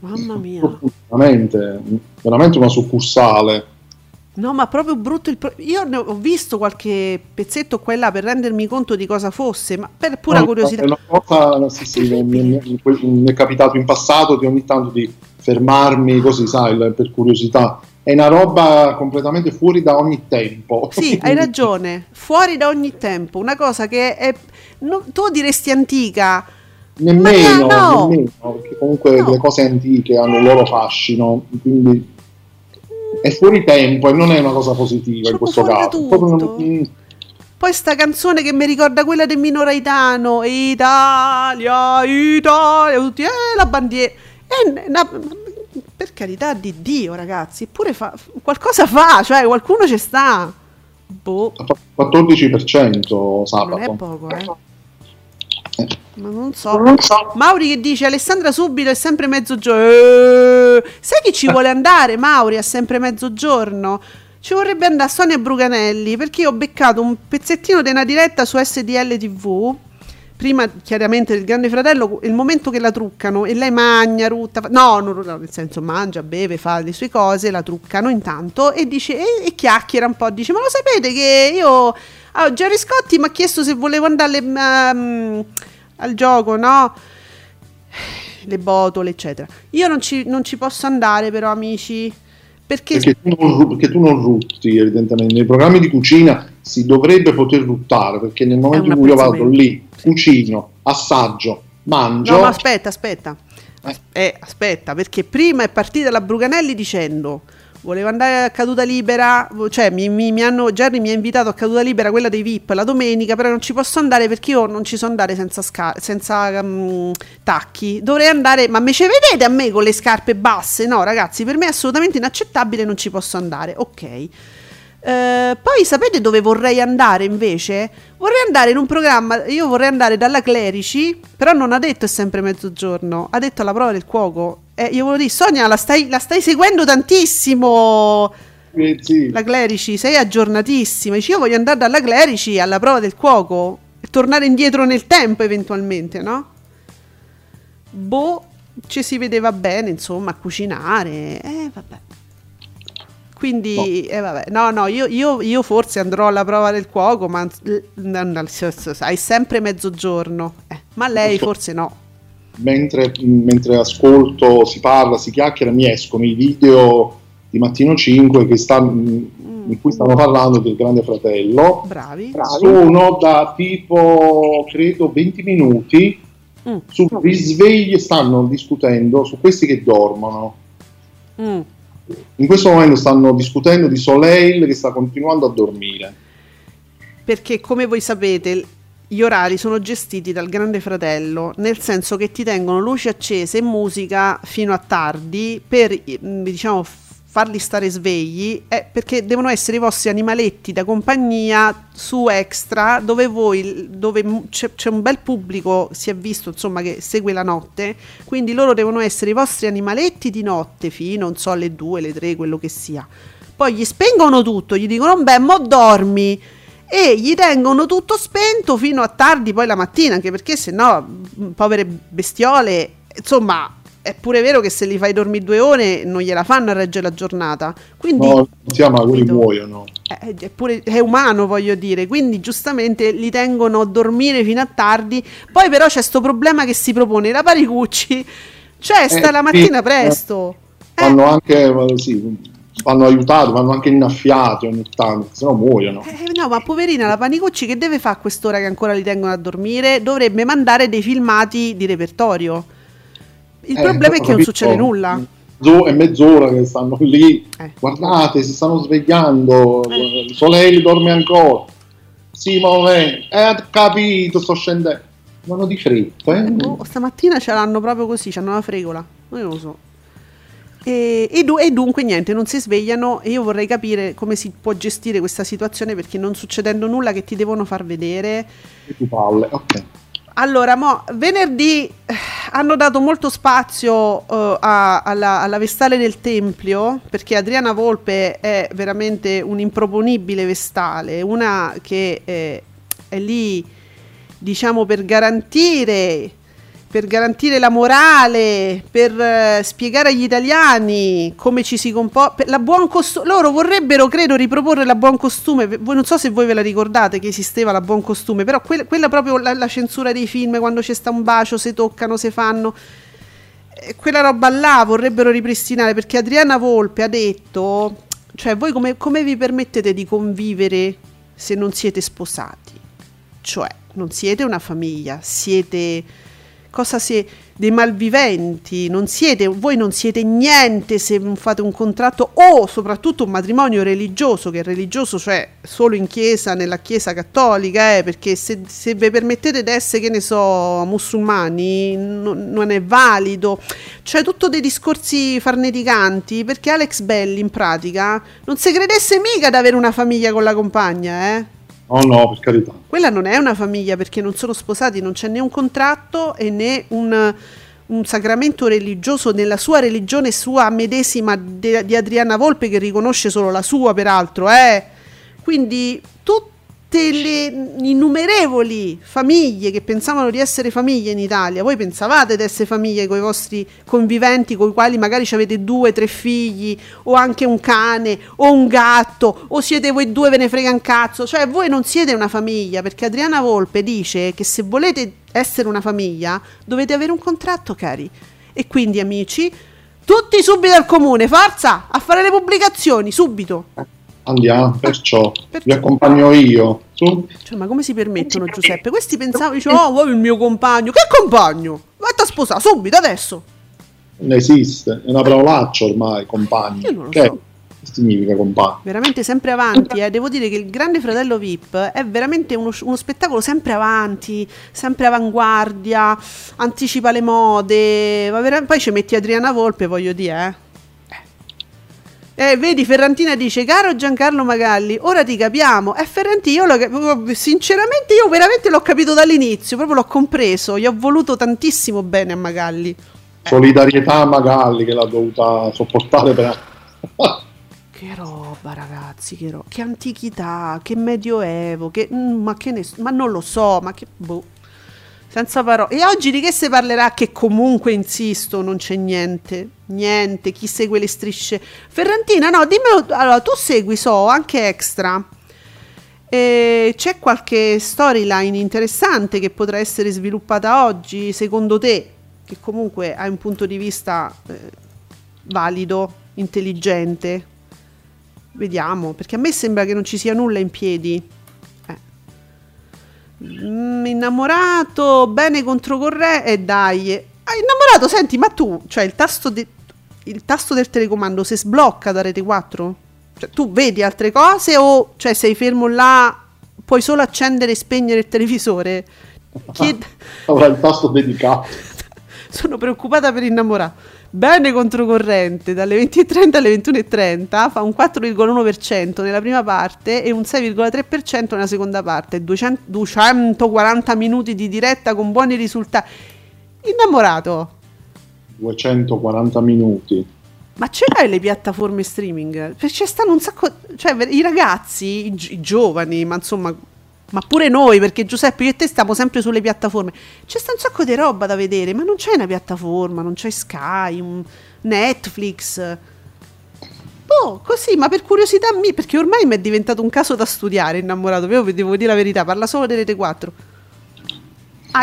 Mamma mia. Veramente, veramente una succursale. No, ma proprio brutto il pro- Io ne ho visto qualche pezzetto qua e là per rendermi conto di cosa fosse, ma per pura No, curiosità. È una cosa, sì, sì, mi, mi- mi- è capitato in passato di ogni tanto di fermarmi così, sai, per curiosità. È una roba completamente fuori da ogni tempo. Sì, [LAUGHS] hai ragione, fuori da ogni tempo, una cosa che è no, tu diresti antica. Nemmeno, no! nemmeno, perché comunque No. le cose antiche hanno il loro fascino, quindi è fuori tempo e non è una cosa positiva in questo caso. Proprio mm, Poi sta canzone che mi ricorda quella del Mino Raitano, Italia, Italia, tutti, eh, la bandiera. Eh, na- per carità di Dio, ragazzi, eppure fa, qualcosa fa, cioè qualcuno ci sta. Boh, 14% sabato. non è poco, eh. Ma non so. Mauri che dice Alessandra subito è sempre mezzogiorno. Eh, sai chi ci vuole andare, Mauri, a sempre mezzogiorno? Ci vorrebbe andare Sonia Bruganelli perché io ho beccato un pezzettino di una diretta su SDL TV. Prima chiaramente del Grande Fratello, il momento che la truccano e lei magna, rutta, fa- no, non, no, nel senso mangia, beve, fa le sue cose, la truccano intanto e dice e, e chiacchiera un po', dice ma lo sapete che io ah, Gerry Scotti mi ha chiesto se volevo andare ehm, al gioco, no? Le botole, eccetera. Io non ci, non ci posso andare però amici, perché, Perché tu, non, perché tu non rutti, evidentemente. Nei programmi di cucina si dovrebbe poter ruttare, perché nel momento in cui io vado lì, cucino, assaggio, mangio, No, ma aspetta, aspetta. Eh. Eh, aspetta, perché prima è partita la Bruganelli dicendo volevo andare a caduta libera, cioè mi, mi- mi hanno, Jerry mi ha invitato a caduta libera, quella dei VIP, la domenica, però non ci posso andare perché io non ci so andare senza, sca- senza mm, tacchi. Dovrei andare, ma me ci vedete a me con le scarpe basse? No, ragazzi, per me è assolutamente inaccettabile, non ci posso andare. Ok. Eh, poi sapete dove vorrei andare invece? Vorrei andare in un programma, io vorrei andare dalla Clerici, però non ha detto è sempre mezzogiorno, ha detto alla prova del cuoco. Eh, io volevo dire, Sonia, la stai, la stai seguendo tantissimo, eh, sì. la Clerici, sei aggiornatissima. Dici, io voglio andare dalla Clerici alla prova del cuoco e tornare indietro nel tempo eventualmente, no? Boh, ci si vedeva bene, insomma, a cucinare. Eh, vabbè. Quindi, eh, vabbè, no, no, io, io- io forse andrò alla prova del cuoco, ma sai sempre mezzogiorno. Eh, ma lei forse no. Mentre, mentre ascolto, si parla, si chiacchiera, mi escono i video di Mattino 5 che sta- in cui stanno parlando del Grande Fratello. Bravi. Sono da tipo, credo, 20 minuti Mm. sul risveglio, stanno discutendo su questi che dormono. Mm. In questo momento stanno discutendo di Soleil che sta continuando a dormire. Perché come voi sapete gli orari sono gestiti dal Grande Fratello, nel senso che ti tengono luci accese e musica fino a tardi per mm, diciamo farli stare svegli è perché devono essere i vostri animaletti da compagnia su extra dove voi dove c'è, c'è un bel pubblico si è visto insomma che segue la notte quindi loro devono essere i vostri animaletti di notte fino non so alle due le tre quello che sia. Poi gli spengono tutto gli dicono beh mo dormi e gli tengono tutto spento fino a tardi poi la mattina anche perché se no mh, povere bestiole insomma è pure vero che se li fai dormire due ore non gliela fanno a reggere la giornata quindi No, sia, ma quelli muoiono. è, è pure, è umano, voglio dire, quindi giustamente li tengono a dormire fino a tardi. Poi, però, c'è sto problema che si propone la Paricucci, cioè sta Eh, la mattina eh, presto. Eh, Vanno anche, eh, sì, vanno aiutati, vanno anche innaffiati ogni tanto, se no muoiono. eh, no, ma poverina la Panicucci che deve fare a quest'ora che ancora li tengono a dormire? Dovrebbe mandare dei filmati di repertorio. Il Eh, problema è che non succede nulla. È mezz'ora che stanno lì. Eh. Guardate, si stanno svegliando. Eh. Soleil dorme ancora. Simone, eh, capito, sto scendendo. Vanno di fretta, eh? Oh, stamattina ce l'hanno proprio così, c'hanno la fregola. Non lo so. E, e e dunque niente, non si svegliano e io vorrei capire come si può gestire questa situazione perché non succedendo nulla che ti devono far vedere. Che tu palle, ok. Allora, mo, venerdì eh, hanno dato molto spazio eh, a- alla, alla Vestale del Tempio perché Adriana Volpe è veramente un'improponibile Vestale, una che eh, è lì diciamo per garantire per garantire la morale, per eh, spiegare agli italiani come ci si comporta. La buon costume. Loro vorrebbero, credo, riproporre la buon costume. Non so se voi ve la ricordate che esisteva la buon costume, però quella, quella proprio la, la censura dei film, quando c'è sta un bacio, se toccano, se fanno. Eh, Quella roba là vorrebbero ripristinare perché Adriana Volpe ha detto: cioè, voi come, come vi permettete di convivere se non siete sposati? Cioè, non siete una famiglia, siete cosa se dei malviventi, non siete, voi non siete niente se fate un contratto o soprattutto un matrimonio religioso, che è religioso cioè solo in chiesa, nella chiesa cattolica, eh, perché se, se vi permettete di essere, che ne so, musulmani, non, non è valido. Cioè tutto dei discorsi farneticanti, perché Alex Belli in pratica non si credesse mica di avere una famiglia con la compagna, eh. No, no, per carità. Quella non è una famiglia perché non sono sposati, non c'è né un contratto e né un, un sacramento religioso nella sua religione sua medesima de- di Adriana Volpe che riconosce solo la sua peraltro. Eh. Quindi tutte innumerevoli famiglie che pensavano di essere famiglie in Italia, voi pensavate di essere famiglie con i vostri conviventi con i quali magari avete due, tre figli o anche un cane o un gatto o siete voi due ve ne frega un cazzo, cioè voi non siete una famiglia perché Adriana Volpe dice che se volete essere una famiglia dovete avere un contratto cari. E quindi amici tutti subito al comune, forza a fare le pubblicazioni subito. Andiamo, perciò. Perciò. Vi accompagno io. Su. Cioè, ma come si permettono, Giuseppe? Questi pensavano, dicevano, oh, vuoi il mio compagno? Che compagno? Vatti a sposare subito, adesso. Non esiste, è una parolaccia ormai, compagno. Io non lo Che so. significa compagno? Veramente sempre avanti, eh. devo dire che il Grande Fratello VIP è veramente uno, uno spettacolo sempre avanti, sempre avanguardia, anticipa le mode, vera- poi ci metti Adriana Volpe, voglio dire, eh. Eh, vedi, Ferrantina dice, caro Giancarlo Magalli, ora ti capiamo. E Ferrantina, io l'ho cap- sinceramente, io veramente l'ho capito dall'inizio, proprio l'ho compreso, gli ho voluto tantissimo bene a Magalli. Solidarietà a Magalli che l'ha dovuta sopportare per... [LAUGHS] Che roba, ragazzi, che, ro- che antichità, che medioevo, che, mm, ma, che ne ma non lo so, ma che boh. Senza parole. E oggi di che si parlerà? Che comunque, insisto, non c'è niente. Niente. Chi segue le strisce? Ferrantina, no, dimmelo. Allora, tu segui, so, anche extra. E c'è qualche storyline interessante che potrà essere sviluppata oggi, secondo te? Che comunque hai un punto di vista eh, valido, intelligente. Vediamo, perché a me sembra che non ci sia nulla in piedi. Eh. Mm, innamorato, bene contro corrente. E dai. Ah, innamorato, senti, ma tu, cioè il tasto, de- il tasto del telecomando si sblocca da rete 4? Cioè, tu vedi altre cose o cioè, sei fermo là, puoi solo accendere e spegnere il televisore? [LAUGHS] Chied- Avrà il tasto dedicato. Sono preoccupata per innamorato. Bene controcorrente, dalle 20.30 alle 21.30 fa un 4,1% nella prima parte e un 6,3% nella seconda parte. 200 240 minuti di diretta con buoni risultati. Innamorato. 240 minuti. Ma ce l'hai le piattaforme streaming? Perché ci stanno un sacco. Cioè, i ragazzi, i, gi- i giovani, ma insomma. Ma pure noi, perché Giuseppe, io e te stiamo sempre sulle piattaforme. C'è sta un sacco di roba da vedere, ma non c'è una piattaforma, non c'è Sky, un Netflix. Boh, così, ma per curiosità mia, perché ormai mi è diventato un caso da studiare, innamorato. Io devo dire la verità, parla solo delle Rete 4.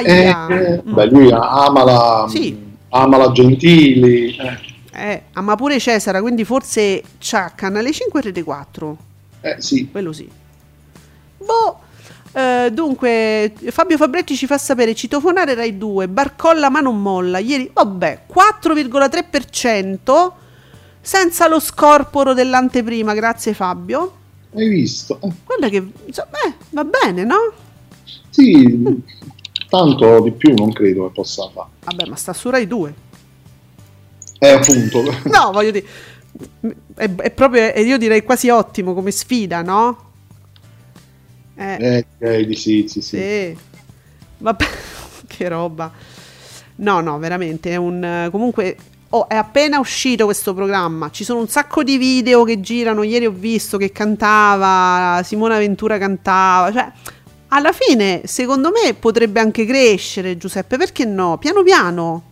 Eh, Aia. eh, Mm. beh, lui ama la, Sì. ama la Gentili. eh. Eh, ah, ma pure Cesara, quindi forse c'ha Canale 5 e Rete 4. Eh, sì. Quello sì. Boh. Eh, dunque, Fabio Fabretti ci fa sapere citofonare Rai 2, barcolla ma non molla. Ieri, vabbè, 4,3% senza lo scorporo dell'anteprima, grazie Fabio. Hai visto? Eh, Guarda che, insomma, eh, va bene, no? sì, tanto di più non credo che possa fare. Vabbè, ma sta su Rai 2. Eh, appunto. [LAUGHS] No, voglio dire, è, è proprio, io direi quasi ottimo come sfida, no? Eh, Eh, direi di sì, sì, sì. Sì. Vabbè, [LAUGHS] che roba. No, no, veramente è un eh, comunque oh, è appena uscito questo programma. Ci sono un sacco di video che girano. Ieri ho visto che cantava Simona Ventura cantava, cioè alla fine, secondo me potrebbe anche crescere, Giuseppe, perché no? Piano piano.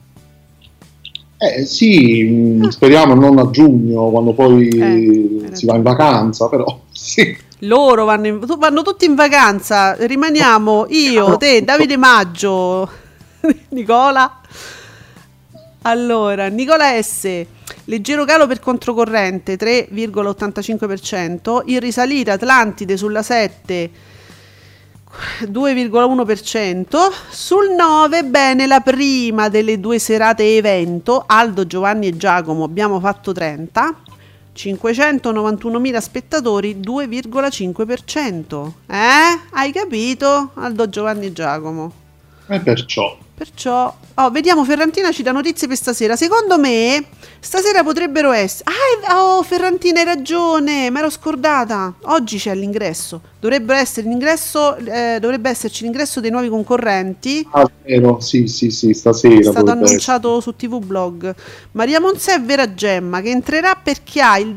Eh, sì, mh, speriamo non a giugno, quando poi. Eh, si va in vacanza, però [LAUGHS] sì. Loro vanno, in- vanno tutti in vacanza, rimaniamo io, te, Davide Maggio, [LAUGHS] Nicola. Allora, Nicola S. Leggero calo per controcorrente 3,85%, in risalita Atlantide sulla 7 2,1%, sul 9 bene la prima delle due serate evento, Aldo, Giovanni e Giacomo abbiamo fatto 30, 591.000 spettatori, 2,5%. Eh? Hai capito? Aldo, Giovanni Giacomo. E perciò. Perciò, oh, vediamo, Ferrantina ci dà notizie per stasera. Secondo me, stasera potrebbero essere. Ah, è- oh, Ferrantina, hai ragione, mi ero scordata. Oggi c'è l'ingresso. Dovrebbe, essere l'ingresso, eh, dovrebbe esserci l'ingresso dei nuovi concorrenti. Ah, vero, sì, sì, sì, stasera. È stato annunciato su TV Blog. Maria Monzè e Vera Gemma che entrerà perché ha il,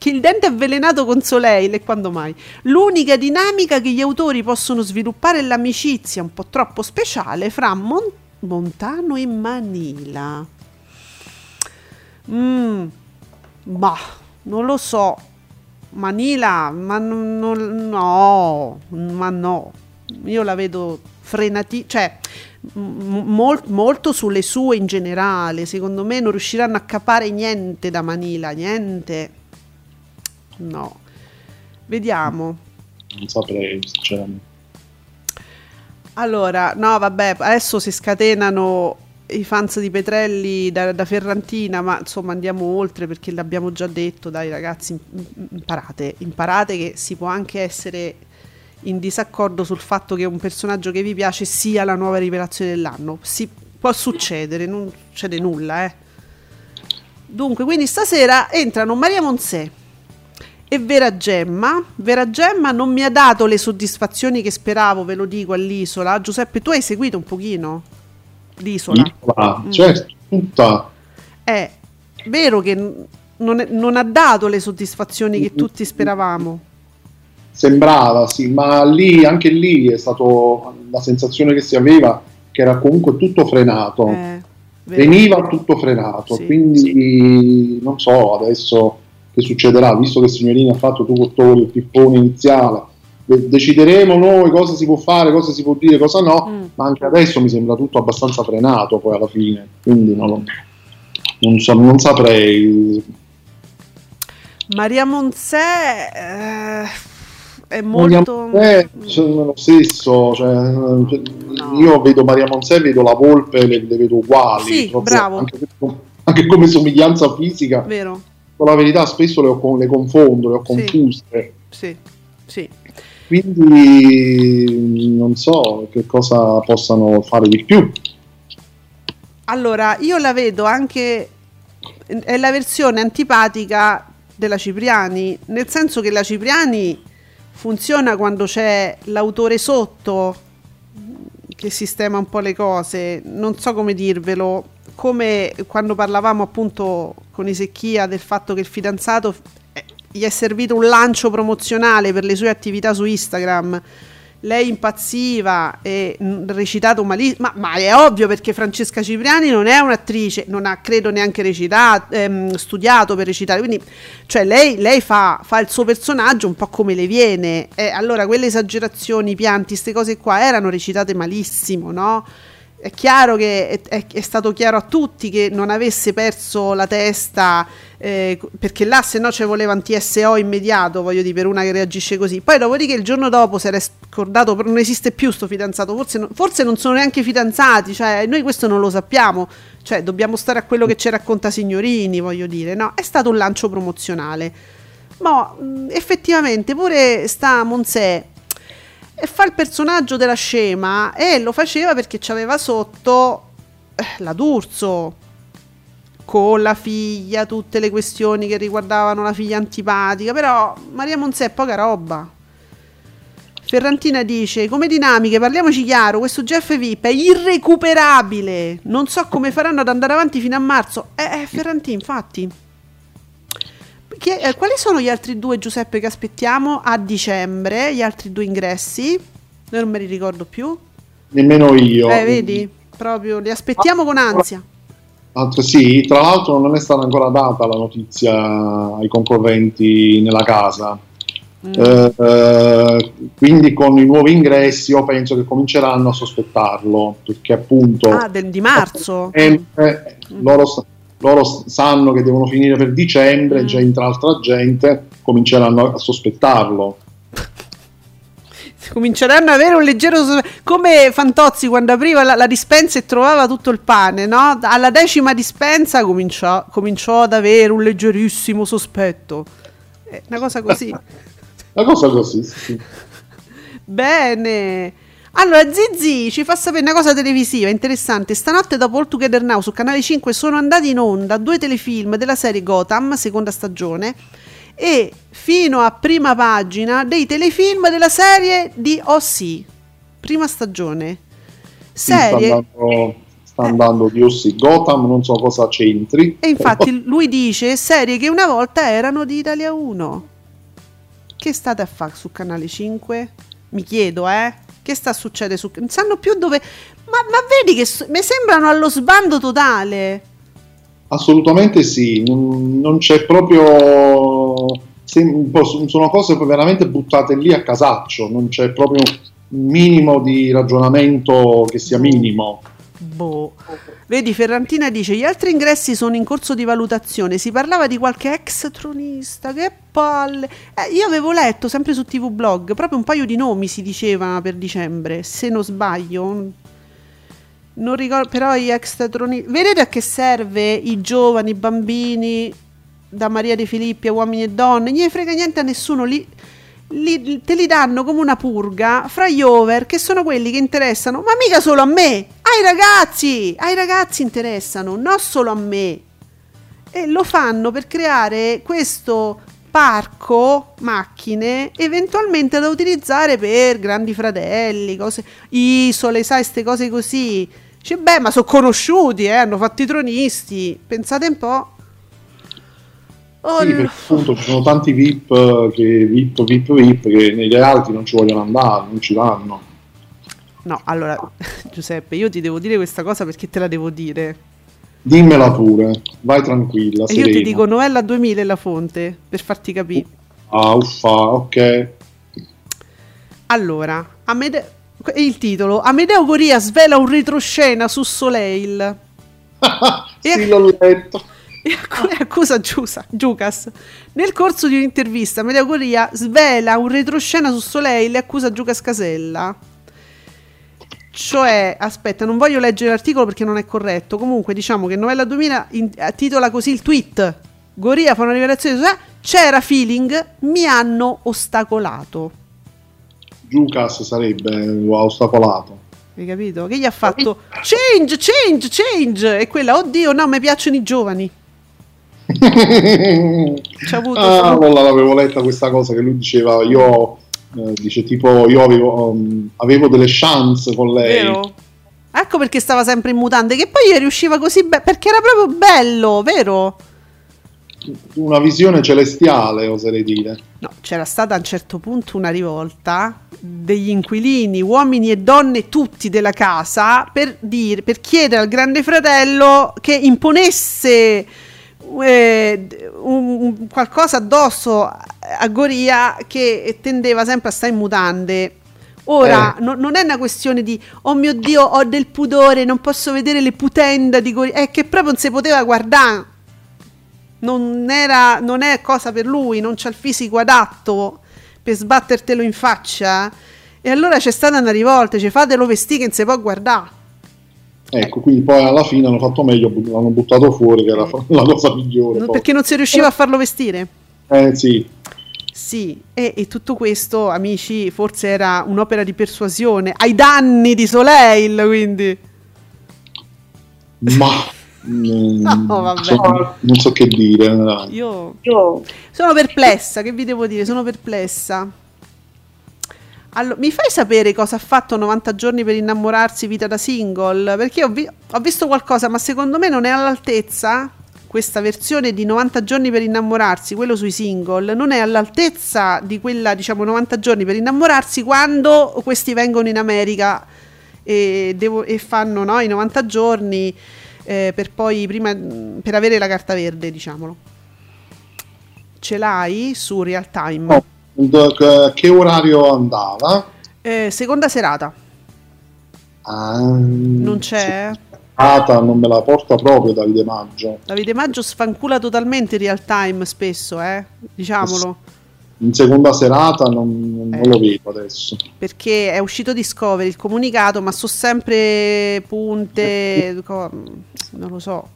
che il dente avvelenato con Soleil e quando mai. L'unica dinamica che gli autori possono sviluppare è l'amicizia un po' troppo speciale fra Mon- Montano e Manila. Mm, bah, non lo so. Manila, ma non- non- no, ma no. Io la vedo frenati, cioè mol- molto sulle sue in generale. Secondo me non riusciranno a capare niente da Manila, niente. No. Vediamo. Non saprei, sinceramente. Allora, no, vabbè, adesso si scatenano i fans di Petrelli da, da Ferrantina, ma insomma andiamo oltre perché l'abbiamo già detto, dai ragazzi, im- imparate, imparate che si può anche essere in disaccordo sul fatto che un personaggio che vi piace sia la nuova rivelazione dell'anno. Si, può succedere, non succede nulla, eh. Dunque, quindi stasera entrano Maria Monzè e Vera Gemma. Vera Gemma non mi ha dato le soddisfazioni che speravo, ve lo dico all'isola. Giuseppe, tu hai seguito un pochino l'isola. Isola, Mm. certo, tutta. È vero che non, è- non ha dato le soddisfazioni che tutti speravamo. Sembrava, sì, ma lì, anche lì è stato la sensazione che si aveva che era comunque tutto frenato. Eh. Veniva tutto frenato, Sì, quindi non so adesso che succederà, visto che Signorini ha fatto tutto il pippone iniziale, de- decideremo noi cosa si può fare, cosa si può dire, cosa no, Mm. ma anche adesso mi sembra tutto abbastanza frenato poi alla fine, quindi non, non so- non saprei. Maria Monzè eh, è Maria molto... Monzè, sono lo stesso, cioè, eh, io vedo Maria Monzè, vedo la Volpe, le, le vedo uguali, Sì, bravo. Anche, anche come somiglianza fisica, Vero? Con la verità spesso le, le confondo, le ho Sì. confuse. Sì, sì. Quindi non so che cosa possano fare di più. Allora, io la vedo anche è la versione antipatica della Cipriani, nel senso che la Cipriani funziona quando c'è l'autore sotto che sistema un po' le cose, non so come dirvelo, come quando parlavamo appunto con Isecchia del fatto che il fidanzato eh, gli è servito un lancio promozionale per le sue attività su Instagram lei impazziva e mh, recitato malissimo, ma, ma, è ovvio perché Francesca Cipriani non è un'attrice, non ha credo neanche recitato, ehm, studiato per recitare, quindi cioè lei, lei fa, fa, il suo personaggio un po' come le viene, e allora quelle esagerazioni, pianti, queste cose qua erano recitate malissimo, no? È chiaro che è, è, è, stato chiaro a tutti che non avesse perso la testa eh, perché là se no ci voleva un TSO immediato voglio dire per una che reagisce così. Poi dopodiché il giorno dopo si era scordato non esiste più sto fidanzato. Forse, forse non sono neanche fidanzati cioè noi questo non lo sappiamo. Cioè dobbiamo stare a quello che ci racconta Signorini voglio dire no? È stato un lancio promozionale. Ma effettivamente pure sta Monsè e fa il personaggio della scema e lo faceva perché c'aveva sotto eh, la D'Urso con la figlia, tutte le questioni che riguardavano la figlia antipatica, però Maria Monzè è poca roba. Ferrantina dice: Come dinamiche, parliamoci chiaro, questo Jeff VIP è irrecuperabile. Non so come faranno ad andare avanti fino a marzo. Eh, eh Ferrantina, infatti. Che, eh, quali sono gli altri due Giuseppe che aspettiamo a dicembre? Gli altri due ingressi? Non me li ricordo più. Nemmeno io. Eh, vedi? Proprio li aspettiamo con ansia. Altro, sì, tra l'altro non è stata ancora data la notizia ai concorrenti nella casa. Mm. Eh, eh, quindi con i nuovi ingressi io penso che cominceranno a sospettarlo perché appunto ah, del, di marzo mm. loro loro sanno che devono finire per dicembre, mm. già entra altra gente, cominceranno a sospettarlo. [LAUGHS] Cominceranno ad avere un leggero come Fantozzi quando apriva la, la, dispensa e trovava tutto il pane, no? Alla decima dispensa cominciò, cominciò ad avere un leggerissimo sospetto. Eh, una cosa così. [LAUGHS] una cosa così, sì. Bene. Allora, Zizi ci fa sapere una cosa televisiva interessante. Stanotte dopo All Together Now su Canale 5 sono andati in onda due telefilm della serie Gotham, seconda stagione, e fino a prima pagina dei telefilm della serie di OC, prima stagione. Serie... Sta andando, sta andando di OC. Gotham non so cosa c'entri. E infatti lui dice serie che una volta erano di Italia 1. Che state a fare su Canale 5? Mi chiedo, eh? Che sta succedendo su... Non sanno più dove... Ma, ma vedi che so... mi sembrano allo sbando totale. Assolutamente sì, non, non c'è proprio... Sono cose veramente buttate lì a casaccio, non c'è proprio un minimo di ragionamento che sia minimo. Boh. Vedi, Ferrantina dice: Gli altri ingressi sono in corso di valutazione. Si parlava di qualche ex tronista. Che palle. Eh, io avevo letto sempre su TV Blog proprio un paio di nomi si diceva per dicembre. Se non sbaglio, non ricordo. Però gli ex tronisti. Vedete a che serve i giovani, i bambini da Maria De Filippi a uomini e donne? Non gli frega niente a nessuno. Li, li, te li danno come una purga fra gli over che sono quelli che interessano, ma mica solo a me, ai ragazzi, ai ragazzi interessano, non solo a me. E lo fanno per creare questo parco macchine eventualmente da utilizzare per grandi fratelli, cose, isole, sai, queste cose così. Dice, beh, ma sono conosciuti, eh, hanno fatto i tronisti. Pensate un po'. Oh, sì, perché appunto ci sono tanti VIP che VIP, VIP, VIP che negli altri non ci vogliono andare, non ci vanno. No, allora [LAUGHS] Giuseppe, io ti devo dire questa cosa perché te la devo dire. Dimmela pure, vai tranquilla. E io ti dico Novella 2000 è la fonte, per farti capire. Ah, uffa, ok. Allora, Amede- il titolo Amedeo Coria svela un retroscena su Soleil. [LAUGHS] sì, e... l'ho letto [LAUGHS] e accusa Giusa, Giucas. Nel corso di un'intervista, Medeo Coria svela un retroscena su Soleil e accusa Giucas Casella. Cioè, aspetta, non voglio leggere l'articolo perché non è corretto. Comunque, diciamo che Novella 2000 in, eh, titola così il tweet. Goria fa una rivelazione. Eh, c'era feeling, mi hanno ostacolato. Giucas sarebbe, lo ha ostacolato. Hai capito? Che gli ha fatto change, change, change. E quella, oddio, no, mi piacciono i giovani. C'ha avuto ah, allora l'avevo letta questa cosa che lui diceva, io, eh, dice tipo, io avevo, um, avevo delle chance con lei. Vero? Ecco perché stava sempre in mutande. Che poi riusciva così bene. Perché era proprio bello, vero? Una visione celestiale, oserei dire. No, c'era stata a un certo punto una rivolta degli inquilini, uomini e donne tutti della casa, per, dire, per chiedere al grande fratello che imponesse eh, un- qualcosa addosso a Goria che tendeva sempre a stare in mutande. Ora, Eh. no- non è una questione di oh mio dio, ho del pudore, non posso vedere le putenda di Goria, è che proprio non si poteva guardare non, era, non è cosa per lui, non c'ha il fisico adatto per sbattertelo in faccia. E allora c'è stata una rivolta, ci fatelo vestire che non si può guardare. Ecco, quindi poi alla fine hanno fatto meglio, l'hanno buttato fuori, che era [LAUGHS] la cosa migliore. Non- poi. perché non si riusciva a farlo vestire. Eh sì, Sì, e, e tutto questo, amici, forse era un'opera di persuasione ai danni di Soleil, quindi. ma... [LAUGHS] mm, No, vabbè. non so che dire. dai. Io sono perplessa, che vi devo dire? Sono perplessa. Allora, mi fai sapere cosa ha fatto 90 giorni per innamorarsi vita da single? Perché ho, vi- ho visto qualcosa, ma secondo me non è all'altezza. Questa versione di 90 giorni per innamorarsi, quello sui single, non è all'altezza di quella, diciamo, 90 giorni per innamorarsi quando questi vengono in America e, devo- e fanno no, i 90 giorni eh, per poi prima per avere la carta verde, diciamolo. Ce l'hai su real time? D- che- orario andava? Eh, seconda serata, Ah, non c'è? serata, non me la porta proprio Davide Maggio. Davide Maggio sfancula totalmente in real time spesso, eh? diciamolo, In seconda serata non, non Eh. lo vedo adesso. perché è uscito Discovery il comunicato, ma sono sempre punte, co- non lo so.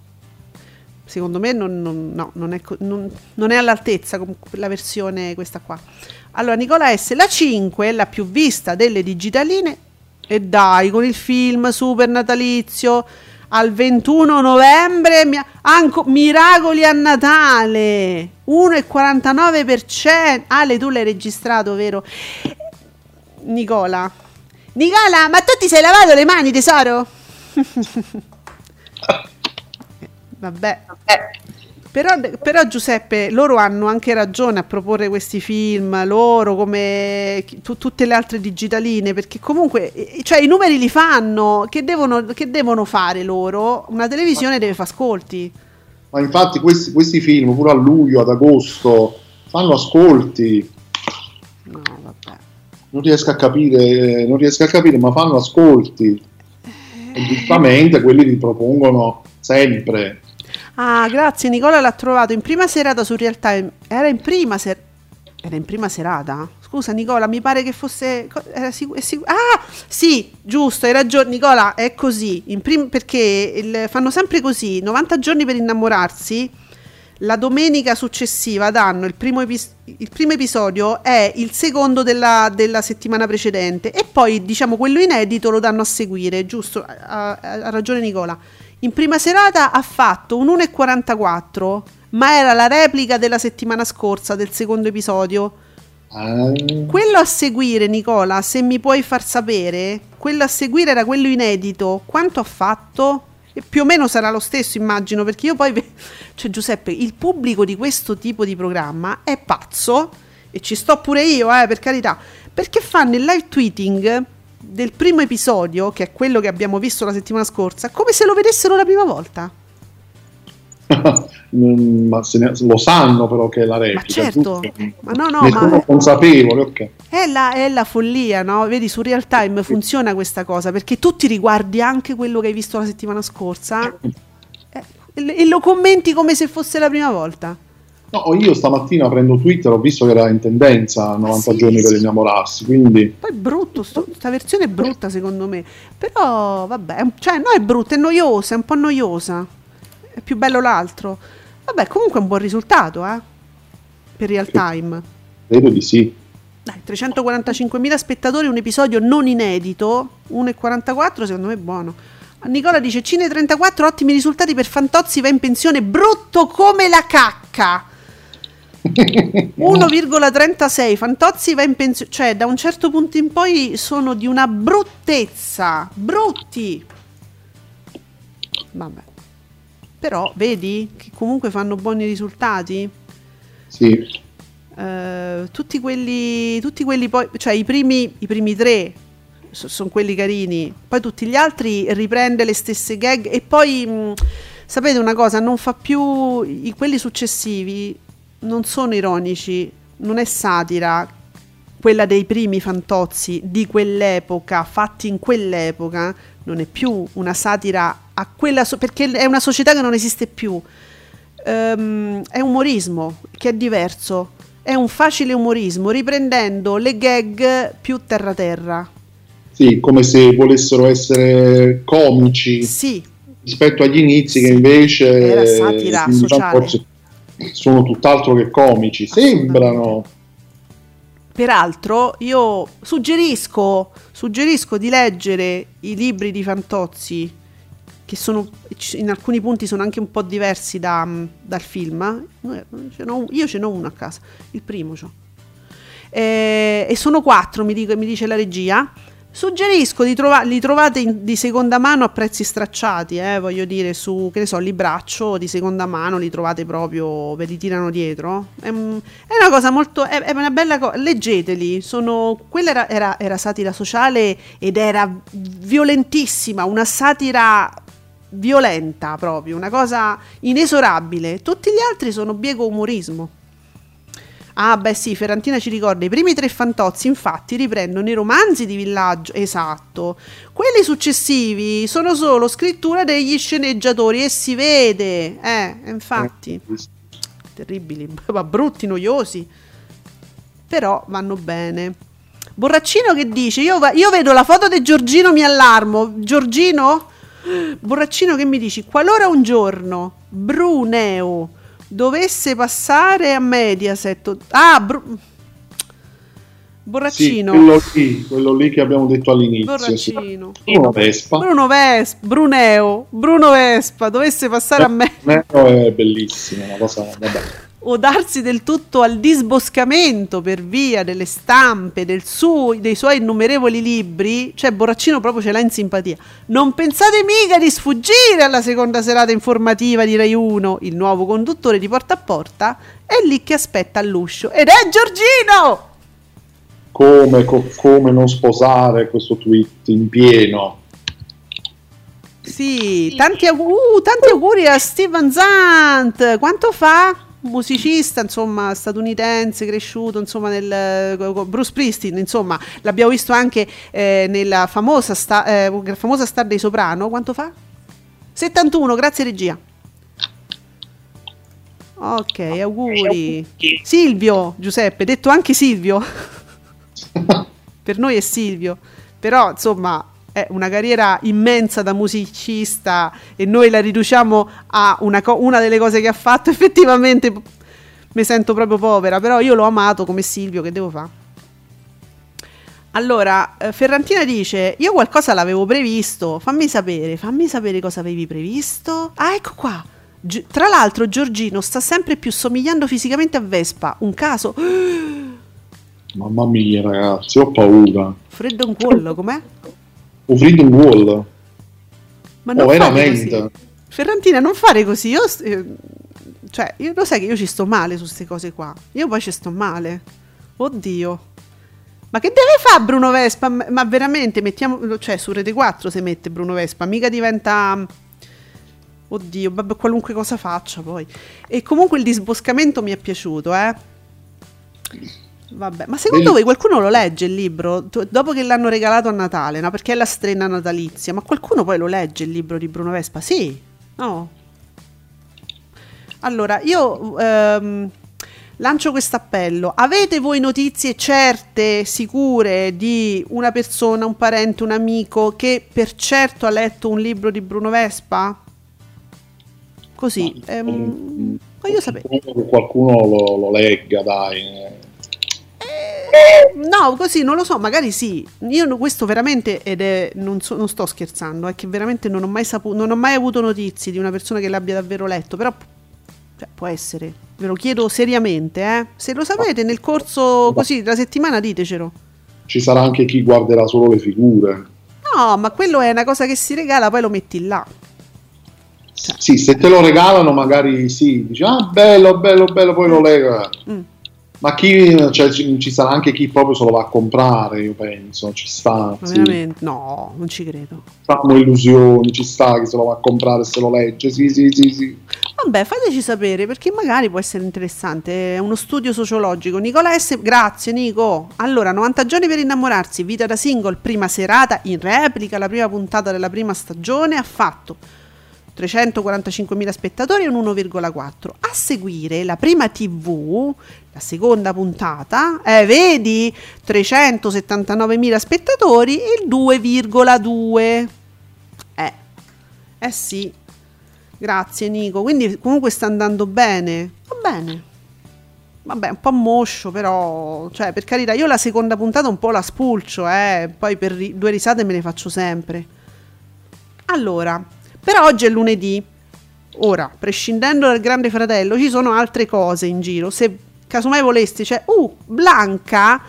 Secondo me non, non- no, non è, non- è all'altezza la versione questa qua. Allora, Nicola S, la 5 è la più vista delle digitaline e dai, con il film super natalizio al 21 novembre, mi- anco- Miracoli a Natale, 1,49%. Ale, tu l'hai registrato, vero? Nicola. Nicola, ma tu ti sei lavato le mani, tesoro? [LAUGHS] Vabbè. Però, però, Giuseppe, loro hanno anche ragione a proporre questi film, loro come tu- tutte le altre digitaline, perché comunque cioè, i numeri li fanno, che devono, che devono fare loro? Una televisione deve fare ascolti. Ma infatti questi, questi film, pure a luglio, ad agosto, fanno ascolti. No, vabbè. Non riesco a capire, non riesco a capire, ma fanno ascolti. E giustamente quelli li propongono sempre. Ah, grazie, Nicola l'ha trovato in prima serata su Real Time. Era in prima ser- Era in prima serata? Scusa Nicola, mi pare che fosse... è sicu- ah, sì, giusto, hai ragione Nicola, è così. Prim- perché il- fanno sempre così, 90 giorni per innamorarsi. La domenica successiva danno il primo, epis- il primo episodio, è il secondo della, della settimana precedente e poi diciamo quello inedito lo danno a seguire, giusto? Ha- ha ragione Nicola. In prima serata ha fatto un 1,44, ma era la replica della settimana scorsa del secondo episodio. Ah, Quello a seguire, Nicola, se mi puoi far sapere, quello a seguire era quello inedito. Quanto ha fatto? E più o meno sarà lo stesso, immagino, perché io poi... ve- Cioè, Giuseppe, il pubblico di questo tipo di programma è pazzo, e ci sto pure io, eh, per carità, perché fanno il live tweeting del primo episodio, che è quello che abbiamo visto la settimana scorsa, come se lo vedessero la prima volta. [LAUGHS] mm, ma se ne- lo sanno però che è la replica. certo. giusto? Ma no, no, ne ma- sono consapevole, ok. È la, è la follia, no? Vedi, su real time funziona questa cosa perché tu ti riguardi anche quello che hai visto la settimana scorsa eh, e lo commenti come se fosse la prima volta. No, io stamattina prendo Twitter, ho visto che era in tendenza 90 sì, giorni per sì. innamorarsi, quindi Poi è brutto, sto- sta versione è brutta secondo me, però vabbè, cioè no è brutta, è noiosa, è un po' noiosa, è più bello l'altro. Vabbè, comunque è un buon risultato, eh, per real time. credo di sì. Dai, 345.000 spettatori, un episodio non inedito, 1,44 secondo me è buono. Nicola dice Cine 34, ottimi risultati per Fantozzi, va in pensione, brutto come la cacca. 1,36 Fantozzi va in pensione, cioè da un certo punto in poi sono di una bruttezza, brutti. Vabbè. Però vedi che comunque fanno buoni risultati. Sì. Eh, tutti quelli, tutti quelli poi, cioè i primi, i primi tre sono quelli carini, poi tutti gli altri riprende le stesse gag e poi mh, sapete una cosa, non fa più i, quelli successivi non sono ironici, non è satira quella dei primi fantozzi di quell'epoca, fatti in quell'epoca, non è più una satira a quella so- perché è una società che non esiste più. Ehm, è umorismo che è diverso, è un facile umorismo riprendendo le gag più terra terra. Sì, come se volessero essere comici Sì, rispetto agli inizi che invece Era satira sociale. forse sono tutt'altro che comici. Sembrano. Peraltro, io suggerisco, suggerisco di leggere i libri di Fantozzi, che sono, in alcuni punti sono anche un po' diversi da- dal film. Un- Io ce n'ho uno a casa, il primo c'ho. Eh, e sono quattro, mi, dico- mi dice la regia. Suggerisco di trovare, li trovate in- di seconda mano a prezzi stracciati, eh, voglio dire, su, che ne so, libraccio di seconda mano, li trovate proprio, ve li tirano dietro. È, è una cosa molto, è, è una bella cosa, leggeteli, sono, quella era, era- era satira sociale ed era violentissima, una satira violenta proprio, una cosa inesorabile. Tutti gli altri sono biego umorismo. Ah, beh, sì, Ferrantina ci ricorda: i primi tre fantozzi, infatti, riprendono i romanzi di villaggio. Esatto. Quelli successivi sono solo scrittura degli sceneggiatori e si vede. Eh, infatti, terribili, [LAUGHS] ma brutti, noiosi. Però vanno bene. Borraccino che dice: Io, va- io vedo la foto di Giorgino, mi allarmo. Giorgino? [GASPS] Borraccino che mi dici: Qualora un giorno Bruneo dovesse passare a Mediaset, ah, Sì, Borraccino, quello lì, quello lì che abbiamo detto all'inizio. Sì. Borraccino, Una Vespa. Bruno Vespa, Bruneo, Bruno Vespa dovesse passare a me Nero è bellissimo, una cosa, vabbè. O darsi del tutto al disboscamento per via delle stampe del suo- dei suoi innumerevoli libri, cioè Borraccino proprio ce l'ha in simpatia. Non pensate mica di sfuggire alla seconda serata informativa di Rai 1, il nuovo conduttore di Porta a Porta è lì che aspetta all'uscio ed è Giorgino! Come, co- come non sposare questo tweet in pieno? Sì, tanti, auguri, uh, tanti auguri a Steven Zant. Quanto fa? Musicista, insomma, statunitense, cresciuto, insomma, nel Bruce Springsteen, insomma, l'abbiamo visto anche eh, nella famosa, sta- eh, famosa star dei Soprano. Quanto fa? 71, grazie regia. Ok, auguri. Silvio, Giuseppe, detto anche Silvio. [LAUGHS] per noi è Silvio, però insomma è una carriera immensa da musicista e noi la riduciamo a una, co- una delle cose che ha fatto, [LAUGHS] effettivamente mi sento proprio povera, però io l'ho amato come Silvio, che devo fare? Allora, eh, Ferrantina dice, io qualcosa l'avevo previsto, fammi sapere, fammi sapere cosa avevi previsto. Ah, ecco qua. Gi- tra l'altro Giorgino sta sempre più somigliando fisicamente a Vespa, un caso? [GASPS] Mamma mia, ragazzi, ho paura. Freddo un collo, com'è? Un freedom wall. Ma Oh, non fare veramente? Ferrantina, non fare così. Io, eh, cioè, io lo sai che io ci sto male su queste cose qua. Io poi ci sto male. Oddio. Ma che deve fare Bruno Vespa? Ma veramente, mettiamo, cioè, su Rete 4 si mette Bruno Vespa, mica diventa... Oddio, vabbè, qualunque cosa faccia poi. E comunque il disboscamento mi è piaciuto, eh. Vabbè, ma secondo Bello. voi qualcuno lo legge il libro Tu- dopo che l'hanno regalato a Natale, no? Perché è la strena natalizia, ma qualcuno poi lo legge il libro di Bruno Vespa? Sì, no. Allora, io ehm, lancio questo appello. Avete voi notizie certe, sicure di una persona, un parente, un amico che per certo ha letto un libro di Bruno Vespa? Così, ehm, voglio sapere. Che qualcuno lo, lo legga, dai. No, così non lo so, magari sì. Io questo veramente, ed è, non, so- non sto scherzando, è che veramente non ho mai saputo, non ho mai avuto notizie di una persona che l'abbia davvero letto, però cioè, può essere. Ve lo chiedo seriamente, eh. Se lo sapete nel corso così della settimana ditecelo. Ci sarà anche chi guarderà solo le figure. No, ma quello è una cosa che si regala, poi lo metti là. Sì, se te lo regalano magari sì, dici ah bello, bello, bello, poi lo lega. Mm. Ma chi, cioè, ci, ci sarà anche chi proprio se lo va a comprare, io penso, ci sta. Ma sì. veramente? No, non ci credo. Facciamo illusioni, ci sta chi se lo va a comprare e se lo legge, sì, sì, sì, sì. Vabbè, fateci sapere perché magari può essere interessante. È uno studio sociologico. Nicola S. Grazie, Nico. Allora, 90 giorni per innamorarsi, vita da single, prima serata in replica, la prima puntata della prima stagione ha fatto 345.000 spettatori e un 1,4. A seguire la prima TV, la seconda puntata, eh, vedi 379.000 spettatori e il 2,2. Eh, eh sì. Grazie Nico, quindi comunque sta andando bene. Va bene. Vabbè, un po' moscio, però, cioè, per carità, io la seconda puntata un po' la spulcio, eh, poi per ri- due risate me ne faccio sempre. Allora, per oggi è lunedì. Ora, prescindendo dal Grande Fratello, ci sono altre cose in giro. Se casomai voleste, cioè, uh, Blanca,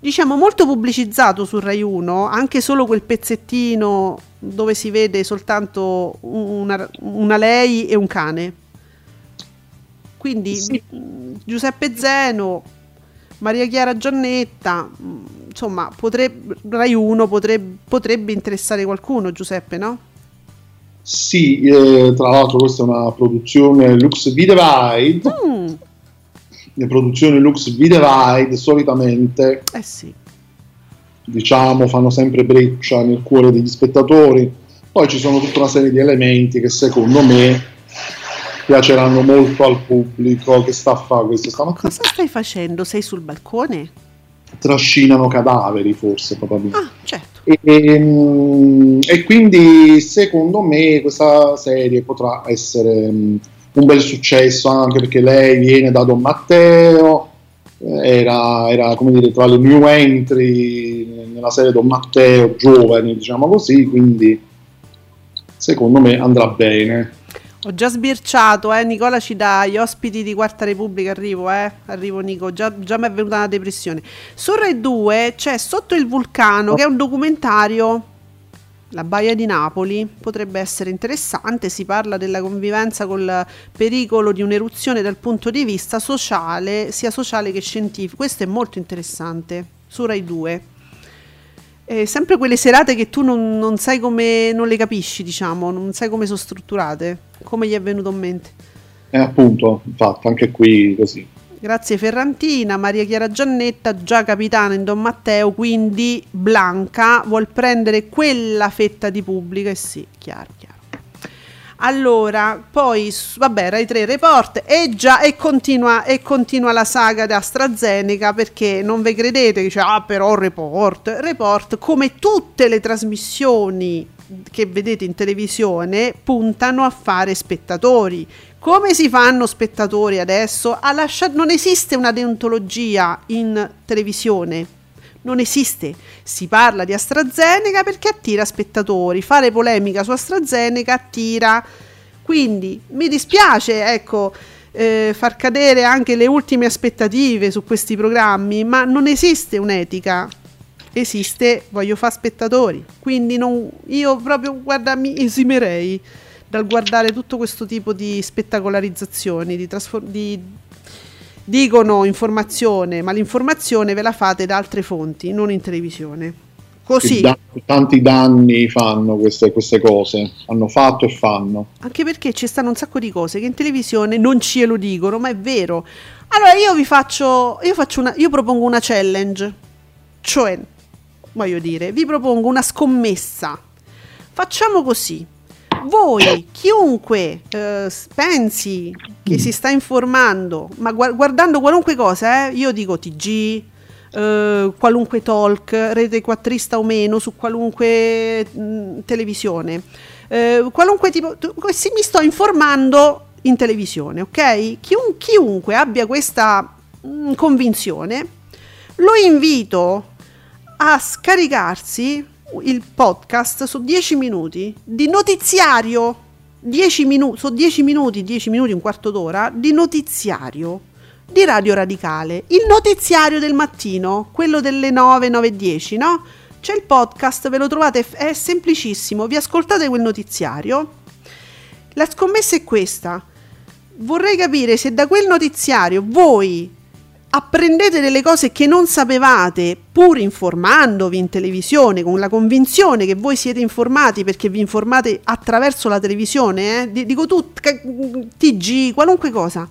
diciamo molto pubblicizzato su Rai 1, anche solo quel pezzettino dove si vede soltanto una, una lei e un cane. Quindi Sì. Giuseppe Zeno, Maria Chiara Giannetta, insomma, potrebbe, Rai 1 potrebbe, potrebbe interessare qualcuno, Giuseppe, no? Sì, eh, tra l'altro questa è una produzione Lux Videvide, Mm, le produzioni Lux Videvide solitamente eh sì. diciamo fanno sempre breccia nel cuore degli spettatori poi ci sono tutta una serie di elementi che secondo me piaceranno molto al pubblico che sta a fare questo stamattina Cosa stai facendo? Sei sul balcone? trascinano cadaveri forse probabilmente Ah, certo. e, ehm, e quindi secondo me questa serie potrà essere un bel successo anche perché lei viene da Don Matteo eh, era, era, come dire tra le new entry nella serie Don Matteo giovani diciamo così quindi secondo me andrà bene Ho già sbirciato, eh. Nicola ci dà gli ospiti di Quarta Repubblica. Arrivo, eh. Arrivo, Nico. Già, già mi è venuta una depressione. Su Rai 2 c'è Sotto il vulcano, che è un documentario. La baia di Napoli potrebbe essere interessante. Si parla della convivenza col pericolo di un'eruzione dal punto di vista sociale, sia sociale che scientifico. Questo è molto interessante. Su Rai 2. Eh, sempre quelle serate che tu non, non sai come, non le capisci, diciamo, non sai come sono strutturate, come gli è venuto in mente. e appunto infatti anche qui così Grazie Ferrantina, Maria Chiara Giannetta, già capitana in Don Matteo, quindi Blanca vuol prendere quella fetta di pubblico e sì, chiaro, chiaro. Allora, poi, vabbè, Rai 3 Report e già, e continua, e continua la saga di AstraZeneca perché non ve credete, dice, ah però Report, Report come tutte le trasmissioni che vedete in televisione puntano a fare spettatori. Come si fanno spettatori adesso? A lascia- non esiste una deontologia in televisione. Non esiste. Si parla di AstraZeneca perché attira spettatori. Fare polemica su AstraZeneca attira. Quindi mi dispiace, ecco, eh, far cadere anche le ultime aspettative su questi programmi, ma non esiste un'etica. Esiste, voglio fare spettatori. Quindi non- io proprio, guarda, mi esimerei dal guardare tutto questo tipo di spettacolarizzazioni, di, trasfor- di dicono informazione, ma l'informazione ve la fate da altre fonti, non in televisione. Così, da- tanti danni fanno queste, queste cose hanno fatto e fanno anche perché ci stanno un sacco di cose che in televisione non ce lo dicono, ma è vero. Allora io vi faccio, io faccio una, io propongo una challenge, cioè, voglio dire, vi propongo una scommessa. Facciamo così. Voi, chiunque eh, pensi che si sta informando, ma gua- guardando qualunque cosa, eh, io dico TG, eh, qualunque talk, rete quattrista o meno, su qualunque mh, televisione, eh, qualunque tipo, sì, mi sto informando in televisione, ok? Chiun- chiunque abbia questa mh, convinzione Lo invito a scaricarsi il podcast su 10 minuti di notiziario 10 minuti, su 10 minuti, 10 minuti, un quarto d'ora di notiziario di Radio Radicale, il notiziario del mattino, quello delle 9, 9 10, no? C'è il podcast, ve lo trovate, è semplicissimo, vi ascoltate quel notiziario. La scommessa è questa. Vorrei capire se da quel notiziario voi apprendete delle cose che non sapevate, pur informandovi in televisione, con la convinzione che voi siete informati perché vi informate attraverso la televisione, eh? dico tu, TG, qualunque cosa.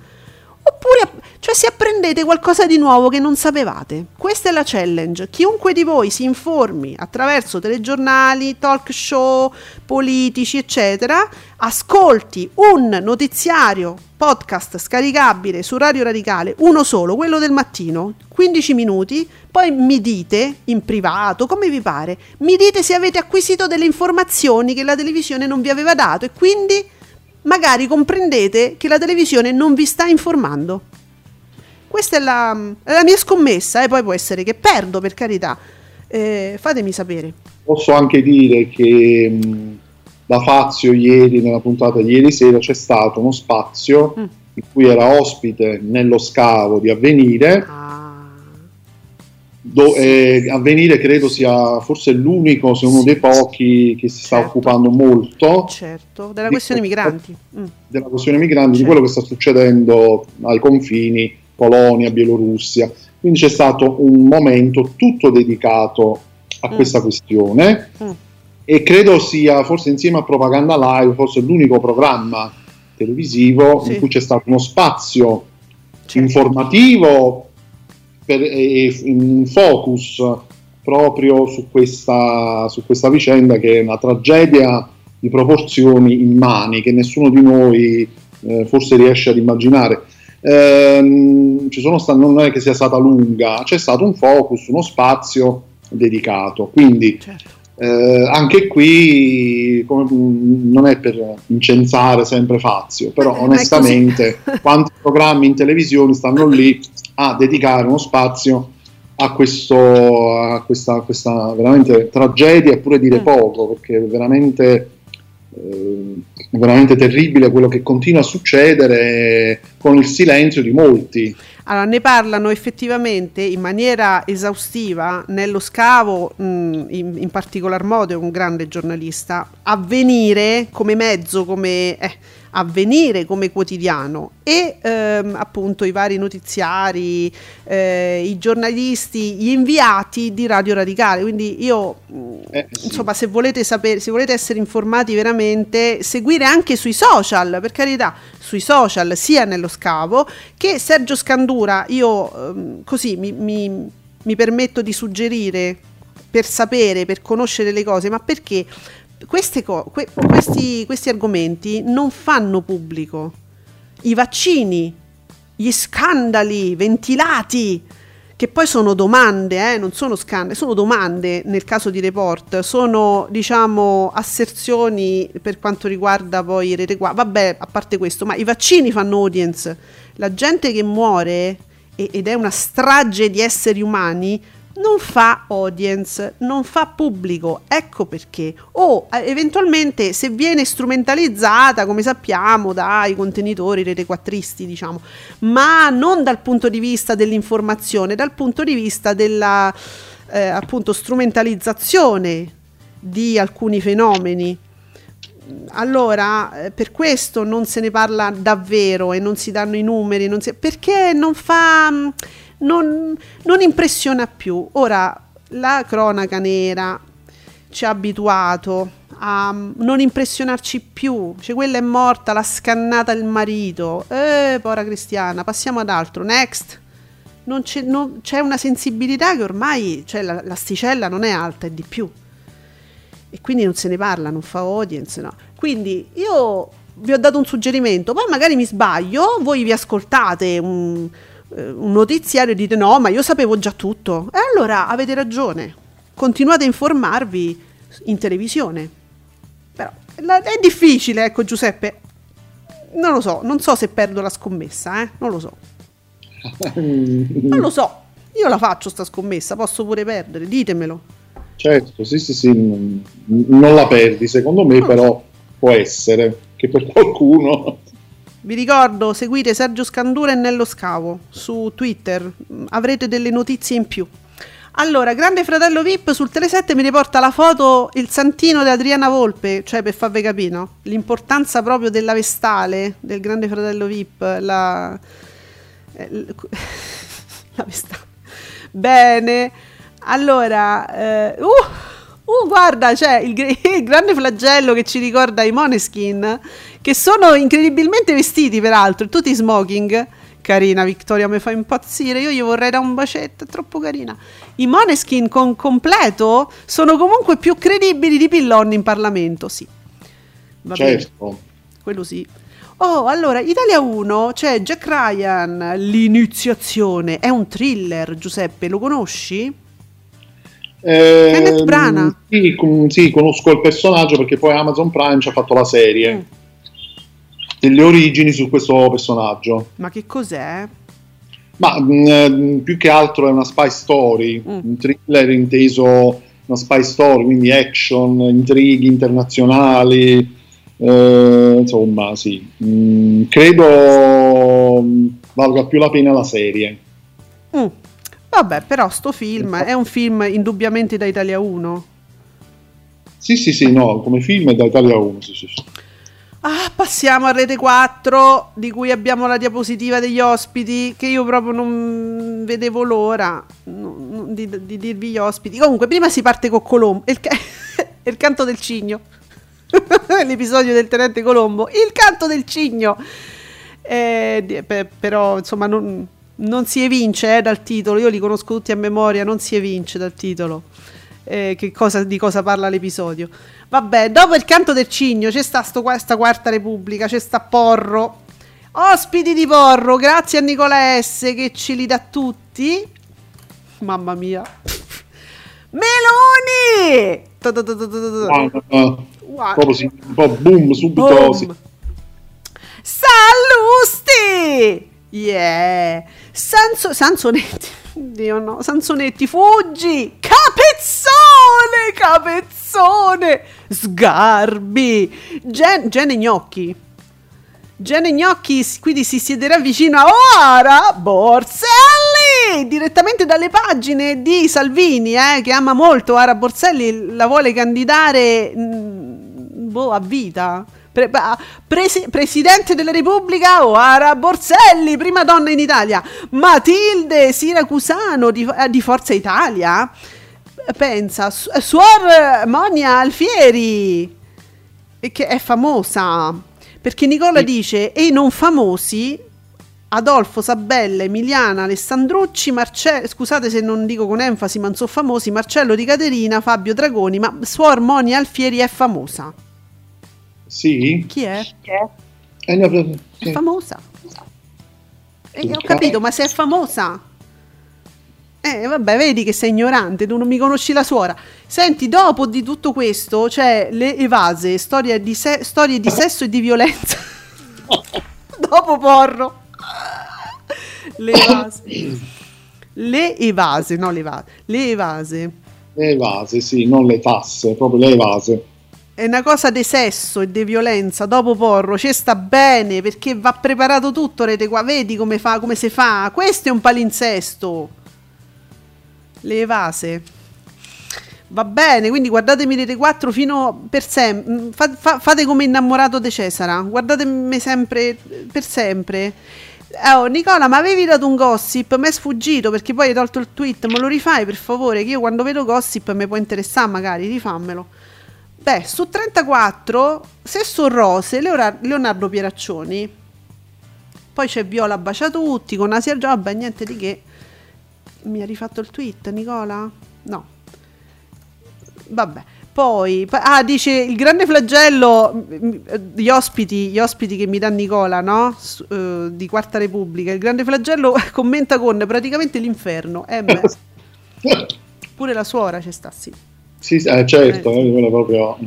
Oppure cioè se apprendete qualcosa di nuovo che non sapevate. Questa è la challenge. Chiunque di voi si informi attraverso telegiornali, talk show, politici, eccetera, ascolti un notiziario podcast scaricabile su Radio Radicale, uno solo, quello del mattino, 15 minuti, poi mi dite in privato, come vi pare, mi dite se avete acquisito delle informazioni che la televisione non vi aveva dato e quindi magari comprendete che la televisione non vi sta informando. Questa è la, è la mia scommessa, e eh? poi può essere che perdo per carità. Eh, fatemi sapere. Posso anche dire che mh, da Fazio ieri, nella puntata di ieri sera, c'è stato uno spazio mm. in cui era ospite nello scavo di Avvenire. Ah do, eh, Avvenire credo sia forse l'unico, se uno sì, dei pochi che si sta certo. occupando molto certo, della questione migranti. Mm. Della questione migranti, certo. di quello che sta succedendo ai confini, Polonia, Bielorussia. Quindi c'è stato un momento tutto dedicato a mm. questa questione mm. e credo sia forse insieme a Propaganda Live, forse l'unico programma televisivo sì. in cui c'è stato uno spazio certo. informativo per, e un focus proprio su questa, su questa vicenda che è una tragedia di proporzioni immani che nessuno di noi eh, forse riesce ad immaginare. Eh, sono sta- non è che sia stata lunga, c'è stato un focus, uno spazio dedicato. Quindi certo. Eh, anche qui come, non è per incensare sempre Fazio, però onestamente [LAUGHS] quanti programmi in televisione stanno lì a dedicare uno spazio a, questo, a questa, questa, veramente tragedia, eppure dire mm. poco, perché è veramente, eh, veramente terribile quello che continua a succedere con il silenzio di molti. Allora, ne parlano effettivamente in maniera esaustiva nello scavo, mh, in, in, particolar modo è un grande giornalista, avvenire come mezzo, come... Eh, avvenire come quotidiano e ehm, appunto i vari notiziari, eh, i giornalisti, gli inviati di Radio Radicale. Quindi io, eh, sì. insomma, se volete sapere, se volete essere informati veramente, seguire anche sui social, per carità, sui social, sia nello scavo che Sergio Scandura, io ehm, così mi, mi, mi permetto di suggerire per sapere, per conoscere le cose, ma perché co- que- questi, questi argomenti non fanno pubblico. I vaccini, gli scandali ventilati, che poi sono domande, eh, non sono scandali, sono domande nel caso di report, sono diciamo asserzioni per quanto riguarda poi rete qua. Vabbè, a parte questo, ma i vaccini fanno audience. La gente che muore ed è una strage di esseri umani non fa audience, non fa pubblico, ecco perché. O eh, eventualmente se viene strumentalizzata, come sappiamo, dai contenitori rete quattristi, diciamo, ma non dal punto di vista dell'informazione, dal punto di vista della eh, appunto strumentalizzazione di alcuni fenomeni. Allora, eh, per questo non se ne parla davvero e non si danno i numeri, non si, perché non fa non, non impressiona più. Ora, la cronaca nera ci ha abituato a non impressionarci più. Cioè, quella è morta, l'ha scannata il marito. Eh, povera Cristiana, passiamo ad altro. Next. Non c'è, non, c'è una sensibilità che ormai, cioè la, l'asticella non è alta, è di più. E quindi non se ne parla, non fa audience, no. Quindi io vi ho dato un suggerimento, poi magari mi sbaglio, voi vi ascoltate un un notiziario e dite no, ma io sapevo già tutto. E allora avete ragione, continuate a informarvi in televisione. Però è difficile, ecco Giuseppe. Non lo so, non so se perdo la scommessa, eh? Non lo so. Non lo so. Io la faccio sta scommessa, posso pure perdere, ditemelo. Certo, sì, sì, sì, non, non la perdi, secondo me, però può essere che per qualcuno... Vi ricordo, seguite Sergio Scandura e Nello Scavo su Twitter, avrete delle notizie in più. Allora, Grande Fratello VIP sul Tele7 mi riporta la foto, il santino di Adriana Volpe, cioè per farvi capire, no? L'importanza proprio della vestale del Grande Fratello VIP, la... eh, la [LAUGHS] vestale. Bene, allora, eh, uh, uh, guarda, c'è il, [LAUGHS] il grande flagello che ci ricorda i Moneskin, che sono incredibilmente vestiti peraltro, tutti smoking. Carina Vittoria mi fa impazzire, io gli vorrei dare un bacetto, è troppo carina. I Moneskin con completo sono comunque più credibili di Pillon in Parlamento, sì. Va bene, Certo. quello sì. Oh, allora, Italia 1 c'è Jack Ryan, l'iniziazione, è un thriller, Giuseppe, lo conosci? Eh, Kenneth Branagh. Sì, con- sì, conosco il personaggio perché poi Amazon Prime ci ha fatto la serie Mm. Delle origini su questo personaggio. Ma che cos'è? Ma mh, eh, più che altro è una spy story, Mm. un thriller inteso una spy story, quindi action, intrighi internazionali, eh, insomma, sì. Mm, credo mm, valga più la pena la serie. Mm. Vabbè, però sto film è un film indubbiamente da Italia 1. Sì, sì, sì, no, come film è da Italia 1, sì, sì, sì. Ah, passiamo a Rete 4, di cui abbiamo la diapositiva degli ospiti, che io proprio non vedevo l'ora di, di dirvi gli ospiti. Comunque, prima si parte con Colombo, il, ca- [LAUGHS] il canto del cigno, [LAUGHS] l'episodio del tenente Colombo, il canto del cigno. Eh, però, insomma, non, non si evince eh, dal titolo, io li conosco tutti a memoria, non si evince dal titolo. Eh, che cosa, di cosa parla l'episodio. Vabbè, dopo il canto del cigno c'è sta sto, questa quarta repubblica, c'è sta Porro. Ospiti di Porro, grazie a Nicola S che ce li dà tutti. Mamma mia. Meloni! Ta-ta-ta-ta-ta-ta. Ah, Guarda. proprio un po' boom subito. Boom. Sallusti! Yeah! Sanso- Sansonetti. [LAUGHS] Dio no, Sansonetti, fuggi! Capezzone! Capezzone! Sgarbi! Gen- Gene Gnocchi. Gene Gnocchi quindi si siederà vicino a Oara Borselli direttamente dalle pagine di Salvini eh, che ama molto Oara Borselli la vuole candidare mm, boh, a vita Pre- presi- Presidente della Repubblica Oara Borselli prima donna in Italia Matilde Siracusano di, eh, di Forza Italia pensa su- Suor Monia Alfieri e che è famosa perché Nicola Sì. dice e i non famosi Adolfo, Sabella, Emiliana, Alessandrucci, Marcello, scusate se non dico con enfasi, ma non sono famosi, Marcello Di Caterina, Fabio Dragoni, ma Suor Monia Alfieri è famosa. Sì? Chi è? Eh, no, È sì. famosa. E ho capito, ma se è famosa. Eh, vabbè, vedi che sei ignorante, tu non mi conosci la suora. Senti, dopo di tutto questo c'è le evase, storie di, se- storie di sesso e di violenza. [LAUGHS] dopo Porro. Le evase. Le evase, no le evase. Le evase. Le evase, sì, non le tasse, proprio le evase. È una cosa di sesso e di violenza dopo porro, ci sta bene perché va preparato tutto, rete qua, vedi come fa, come si fa. Questo è un palinsesto. Le evase. Va bene, quindi guardatemi Rete 4 fino per sempre. fate come innamorato di Cesara. Guardatemi sempre per sempre. Oh, Nicola, ma avevi dato un gossip? Mi è sfuggito perché poi hai tolto il tweet. Me lo rifai per favore? Che io quando vedo gossip mi può interessare, magari rifammelo. Beh, su 34, se sono rose, Leonardo Pieraccioni. Poi c'è Viola Baciatutti con Asia Giobba, niente di che. Mi ha rifatto il tweet, Nicola? No. Vabbè. Poi, ah, dice il grande flagello, gli ospiti, gli ospiti che mi dà Nicola, no? Su- eh, di Quarta Repubblica. Il grande flagello [LAUGHS] commenta con praticamente l'inferno. Eh, beh, [LAUGHS] pure la suora ci sta, sì. Sì, eh, certo, Eh, sì. eh, proprio...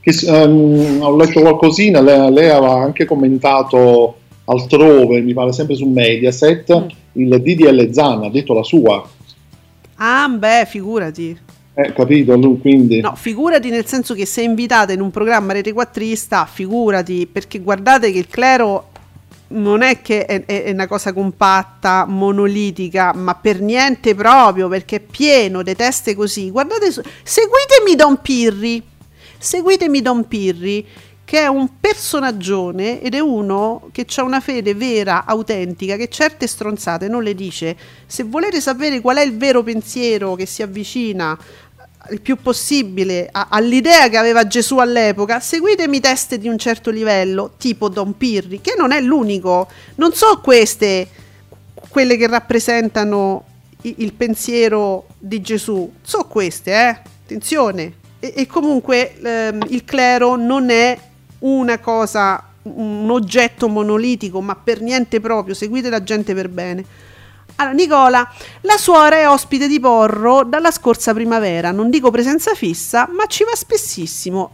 che s- ehm, ho letto qualcosina, lei, lei aveva anche commentato altrove, mi pare sempre su Mediaset, Mm. il DDL Zan, ha detto la sua. Ah, beh, figurati. Eh, capito? Lui, quindi... No, figurati nel senso che sei invitata in un programma rete quattrista, figurati, perché guardate che il clero non è che è, è- una cosa compatta, monolitica, ma per niente proprio, perché è pieno di teste così. Guardate, seguitemi Don Pirri, seguitemi Don Pirri, che è un personaggione ed è uno che ha una fede vera, autentica, che certe stronzate non le dice. Se volete sapere qual è il vero pensiero che si avvicina il più possibile a- all'idea che aveva Gesù all'epoca, seguitemi teste di un certo livello, tipo Don Pirri, che non è l'unico. Non so queste, quelle che rappresentano i- il pensiero di Gesù, so queste, eh? Attenzione. E comunque ehm, il clero non è una cosa, un oggetto monolitico, ma per niente proprio, seguite la gente per bene. Allora, Nicola, la suora è ospite di Porro dalla scorsa primavera, non dico presenza fissa, ma ci va spessissimo.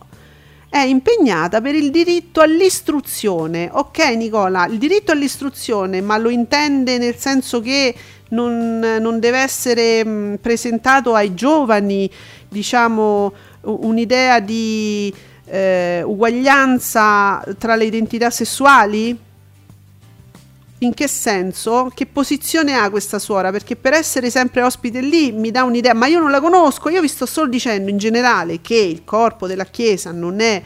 È impegnata per il diritto all'istruzione. Ok, Nicola, il diritto all'istruzione, ma lo intende nel senso che non, non deve essere mh, presentato ai giovani, diciamo, un'idea di eh, uguaglianza tra le identità sessuali? In che senso? Che posizione ha questa suora? Perché per essere sempre ospite lì mi dà un'idea, ma io non la conosco, io vi sto solo dicendo in generale che il corpo della Chiesa non è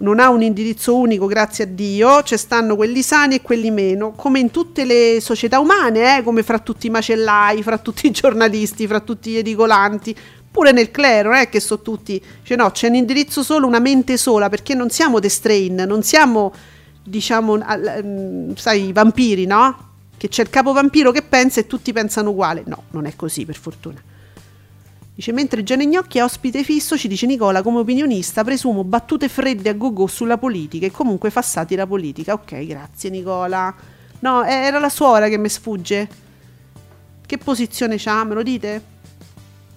non ha un indirizzo unico, grazie a Dio, ci stanno quelli sani e quelli meno, come in tutte le società umane, eh, come fra tutti i macellai, fra tutti i giornalisti, fra tutti gli edicolanti, pure nel clero, non è che sono tutti, cioè no, c'è un indirizzo solo, una mente sola, perché non siamo The Strain, non siamo diciamo, mm, sai, i vampiri, no? Che c'è il capo vampiro che pensa e tutti pensano uguale. No, non è così, per fortuna. Dice, mentre Gianni Gnocchi è ospite fisso, ci dice Nicola, come opinionista, presumo battute fredde a go-go sulla politica e comunque fa satira politica. Ok, grazie Nicola. No, eh, era la suora che mi sfugge. Che posizione c'ha, me lo dite?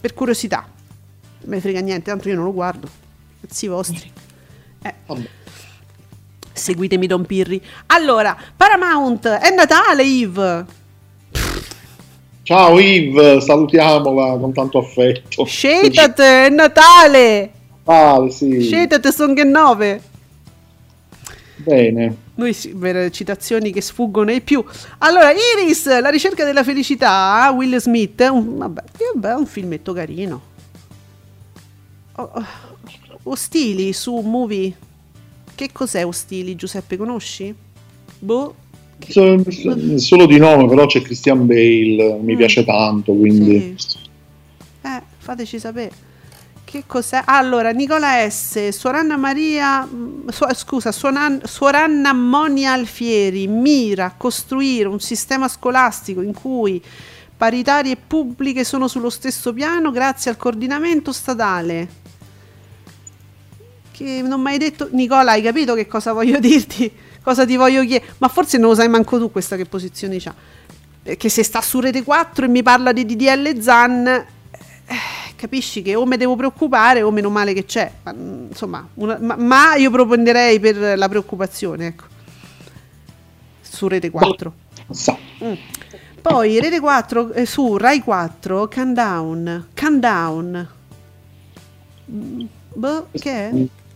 Per curiosità. Non me frega niente, tanto io non lo guardo. Cazzi vostri. Eh. Vabbè. Seguitemi Don Pirri. Allora, Paramount, è Natale, Yves. Ciao Yves, salutiamola con tanto affetto. Scetate, è Natale. Ah, sì. Scetate, sono che nove. Bene. Noi sì, per citazioni che sfuggono ai più. Allora, Iris, la ricerca della felicità, Will Smith, un, vabbè, vabbè, un filmetto carino. Oh, oh, ostili su movie. Che cos'è Ostili, Giuseppe, conosci? Boh. So- Solo di nome, però c'è Christian Bale, mi Mm. piace tanto, quindi... Eh, fateci sapere. Che cos'è? Allora, Nicola S. Suoranna Maria, mm, su- scusa, Suonan- Suoranna Monia Alfieri mira a costruire un sistema scolastico in cui paritarie pubbliche sono sullo stesso piano grazie al coordinamento statale. Che non mi hai detto, Nicola, hai capito che cosa voglio dirti? [LAUGHS] Cosa ti voglio chiedere? Ma forse non lo sai manco tu questa che posizione c'ha. Perché se sta su Rete 4 e mi parla di DDL Zan, eh, capisci che o mi devo preoccupare o meno male che c'è. Ma, mm, insomma, una- ma, ma io propenderei per la preoccupazione, ecco. Su Rete 4. Sa. Mm. Poi Rete 4 eh, su Rai 4 Countdown. Countdown. Mm, Boh, che è?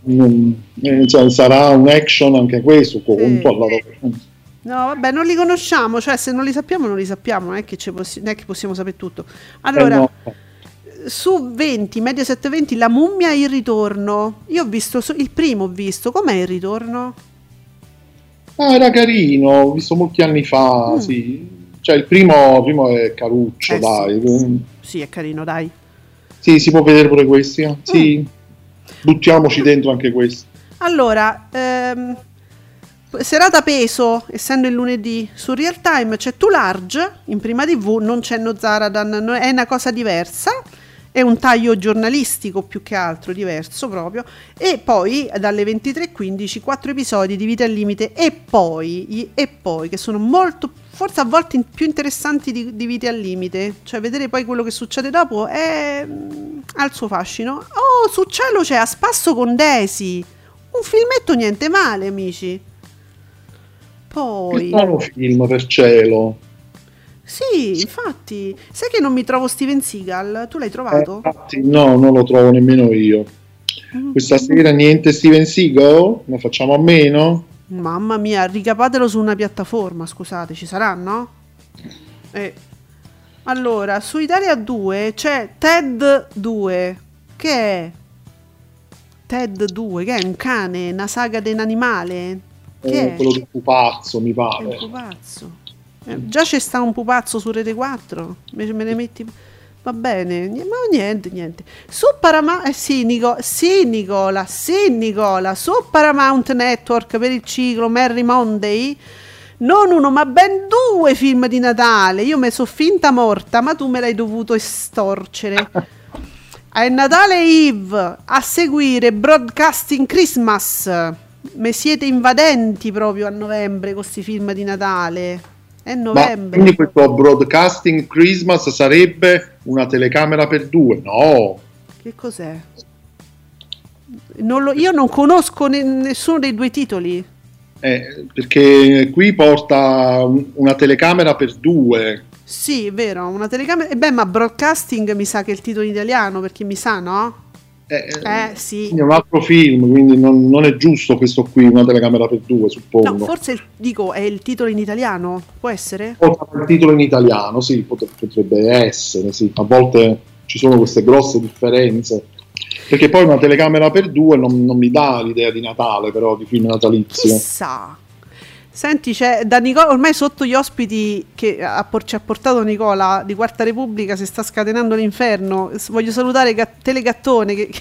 Mm, eh, cioè, sarà un action anche questo, conto alla rovescia. No, vabbè, non li conosciamo, cioè se non li sappiamo non li sappiamo, non è che, possi- non è che possiamo sapere tutto. Allora, Eh, no. Su 20, Mediaset 20, La mummia e il ritorno. Io ho visto il primo, ho visto. Com'è il ritorno? Ah, era carino, ho visto molti anni fa, Mm. sì. Cioè, il primo, il primo è caruccio, Eh, dai. sì. Sì, è carino, dai. Sì, si può vedere pure questi. eh? Sì. Mm. Buttiamoci dentro anche questi. Allora, ehm, serata peso, essendo il lunedì, su Real Time c'è Too Large, in prima tv non c'è Nozaradan, no- è una cosa diversa, è un taglio giornalistico più che altro, diverso proprio, e poi dalle 23.15 quattro episodi di Vita al Limite e poi, e poi che sono molto, forse a volte più interessanti di, di Vita al Limite, cioè vedere poi quello che succede dopo è, mm, ha il suo fascino. Oh, su cielo c'è A Spasso con Daisy, un filmetto niente male, amici. Poi, strano film per cielo. Sì, infatti. Sai che non mi trovo Steven Seagal? Tu l'hai Eh, trovato? infatti, no, non lo trovo nemmeno io. Mm. Questa sera niente Steven Seagal? Ne facciamo a meno? Mamma mia, ricapatelo su una piattaforma, scusate, ci sarà, no? Eh. Allora, su Italia 2 c'è TED 2, che è TED 2, che è un cane, una saga di un animale. Che Eh, è? quello del pupazzo, mi pare. pupazzo. Eh, già c'è sta un pupazzo su Rete 4? Me, me ne metti... Va bene, ma niente, niente. Su Paramount... Eh sì, Nico- sì, Nicola, sì, Nicola. Su Paramount Network per il ciclo Merry Monday... Non uno, ma ben due film di Natale. Io mi sono finta morta, ma tu me l'hai dovuto estorcere. È Natale Eve, a seguire Broadcasting Christmas. Me siete invadenti proprio a novembre con questi film di Natale. È Ma novembre. quindi questo broadcasting Christmas sarebbe una telecamera per due? No, Che cos'è? Non lo- io non conosco ne- nessuno dei due titoli. Eh, perché qui porta un- una telecamera per due. Sì, è vero, una telecamera. E beh, ma broadcasting mi sa che è il titolo in italiano, perché mi sa, no? Eh, Eh, sì. quindi è un altro film, quindi non, non è giusto questo qui, una telecamera per due, suppongo. No, forse dico è il titolo in italiano, può essere? Porta il titolo in italiano, sì, pot- potrebbe essere, sì. A volte ci sono queste grosse differenze. Perché poi una telecamera per due non, non mi dà l'idea di Natale, però, di film natalizio. Chissà. Senti, c'è da Nicola, ormai sotto gli ospiti che ha por- ci ha portato Nicola di Quarta Repubblica si sta scatenando l'inferno. S- Voglio salutare Ga- Telegattone che,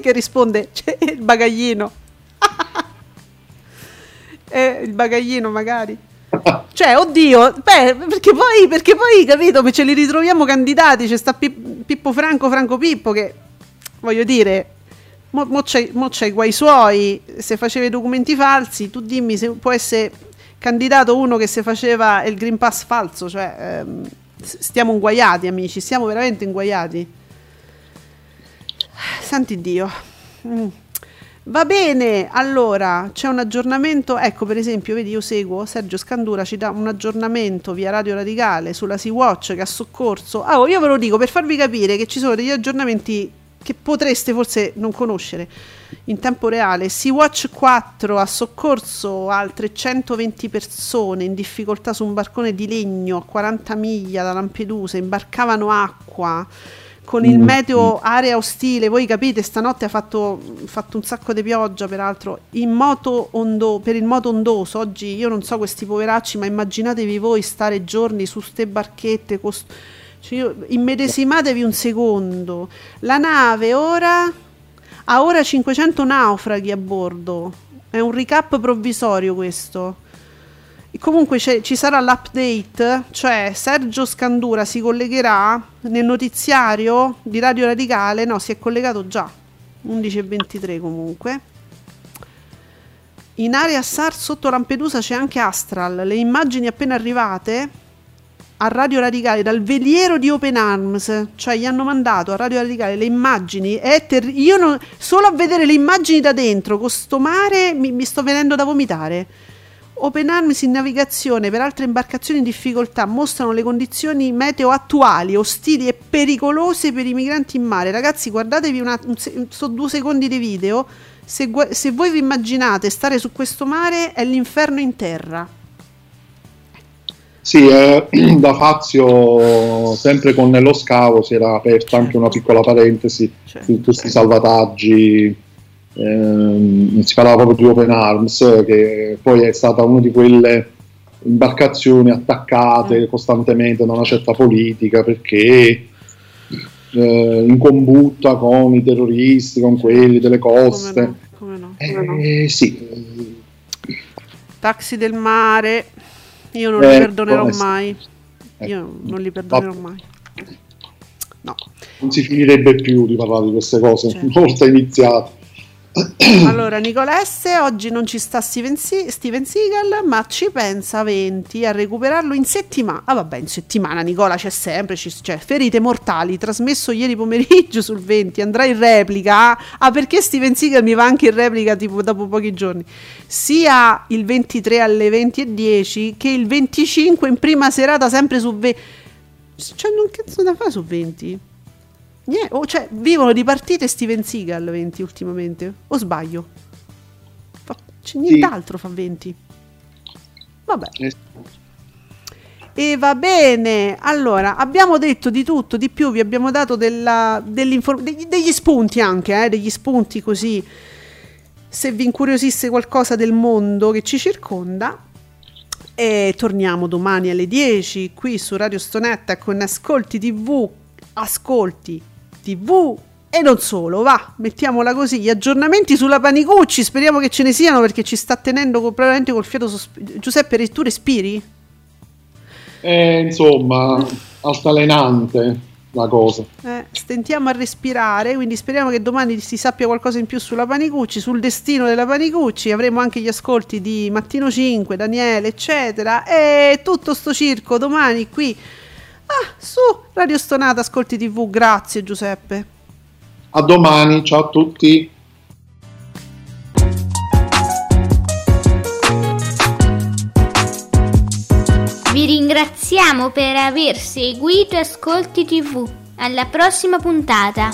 che risponde, c'è il bagaglino. [LAUGHS] Eh, il bagaglino magari. Cioè, oddio, beh, perché poi, perché poi, capito, ce li ritroviamo candidati, c'è sta Pi- Pippo Franco, Franco Pippo che, voglio dire, mo, mo c'è, i guai suoi, se faceva i documenti falsi, tu dimmi se può essere candidato uno che se faceva il Green Pass falso, cioè, ehm, stiamo inguaiati amici, stiamo veramente inguaiati. Santi Dio. Mm. Va bene, allora c'è un aggiornamento, ecco per esempio, vedi io seguo Sergio Scandura ci dà un aggiornamento via Radio Radicale sulla Sea-Watch che ha soccorso. Ah, oh, io ve lo dico per farvi capire che ci sono degli aggiornamenti che potreste forse non conoscere. In tempo reale. Sea-Watch 4 ha soccorso altre 120 persone in difficoltà su un barcone di legno a 40 miglia da Lampedusa, imbarcavano acqua con il meteo area ostile, voi capite, stanotte ha fatto, fatto un sacco di pioggia, peraltro, in moto ondo, per il moto ondoso, oggi io non so questi poveracci, ma immaginatevi voi stare giorni su ste barchette, cost- cioè io- immedesimatevi un secondo, la nave ora ha ora 500 naufraghi a bordo, è un recap provvisorio questo. E comunque ci sarà l'update, cioè Sergio Scandura si collegherà nel notiziario di Radio Radicale, no, si è collegato già, 11.23 comunque. In area SAR sotto Lampedusa c'è anche Astral, le immagini appena arrivate a Radio Radicale dal veliero di Open Arms, cioè gli hanno mandato a Radio Radicale le immagini, è terri- io non- solo a vedere le immagini da dentro, con sto mare mi, mi sto venendo da vomitare. Open Arms in navigazione per altre imbarcazioni in difficoltà mostrano le condizioni meteo attuali, ostili e pericolose per i migranti in mare. Ragazzi, guardatevi una, un so due secondi di video. Se, se voi vi immaginate stare su questo mare, è l'inferno in terra. Sì, eh, [CLEARS THROAT] da Fazio, sempre con Nello Scavo, si era aperta anche una piccola parentesi Cioè, su questi salvataggi. ehm, si parlava proprio di Open Arms, che poi è stata una di quelle imbarcazioni attaccate Mm. costantemente da una certa politica perché eh, in combutta con i terroristi, con quelli delle come coste. no, come no, come no. Eh, sì, Taxi del mare, io non Eh, li perdonerò essere. mai. Ecco. Io non li perdonerò Va- mai. No. non si finirebbe più di parlare di queste cose, Certo. una volta iniziate. Allora, Nicola S. oggi non ci sta Steven, Se- Steven Seagal, ma ci pensa 20 a recuperarlo in settimana. Ah, vabbè, in settimana, Nicola c'è sempre. Ci, c'è Ferite Mortali, trasmesso ieri pomeriggio sul 20. Andrà in replica. Ah, perché Steven Seagal mi va anche in replica tipo dopo pochi giorni? Sia il 23 alle 20 e 10 che il 25 in prima serata, sempre su 20. Cioè, non cazzo da fare su 20? Niente, oh, cioè, vivono di partite Steven Seagal 20 ultimamente. O sbaglio? Fa- c'è nient'altro fa 20. Vabbè. Eh, E va bene, allora abbiamo detto di tutto, di più, vi abbiamo dato della- degli, degli spunti anche, eh, degli spunti così, se vi incuriosisse qualcosa del mondo che ci circonda. E torniamo domani alle 10 qui su Radio Stonetta con Ascolti TV, Ascolti TV e non solo, va, mettiamola così, gli aggiornamenti sulla Panicucci, speriamo che ce ne siano perché ci sta tenendo co- probabilmente col fiato sospeso. Giuseppe, tu respiri? eh, insomma, altalenante la cosa. Eh, stentiamo a respirare, quindi speriamo che domani si sappia qualcosa in più sulla Panicucci, sul destino della Panicucci, avremo anche gli ascolti di Mattino 5, Daniele, eccetera, e tutto sto circo domani qui ah, su Radio Stonata Ascolti TV, grazie Giuseppe. A domani, ciao a tutti. Vi ringraziamo per aver seguito Ascolti TV. Alla prossima puntata.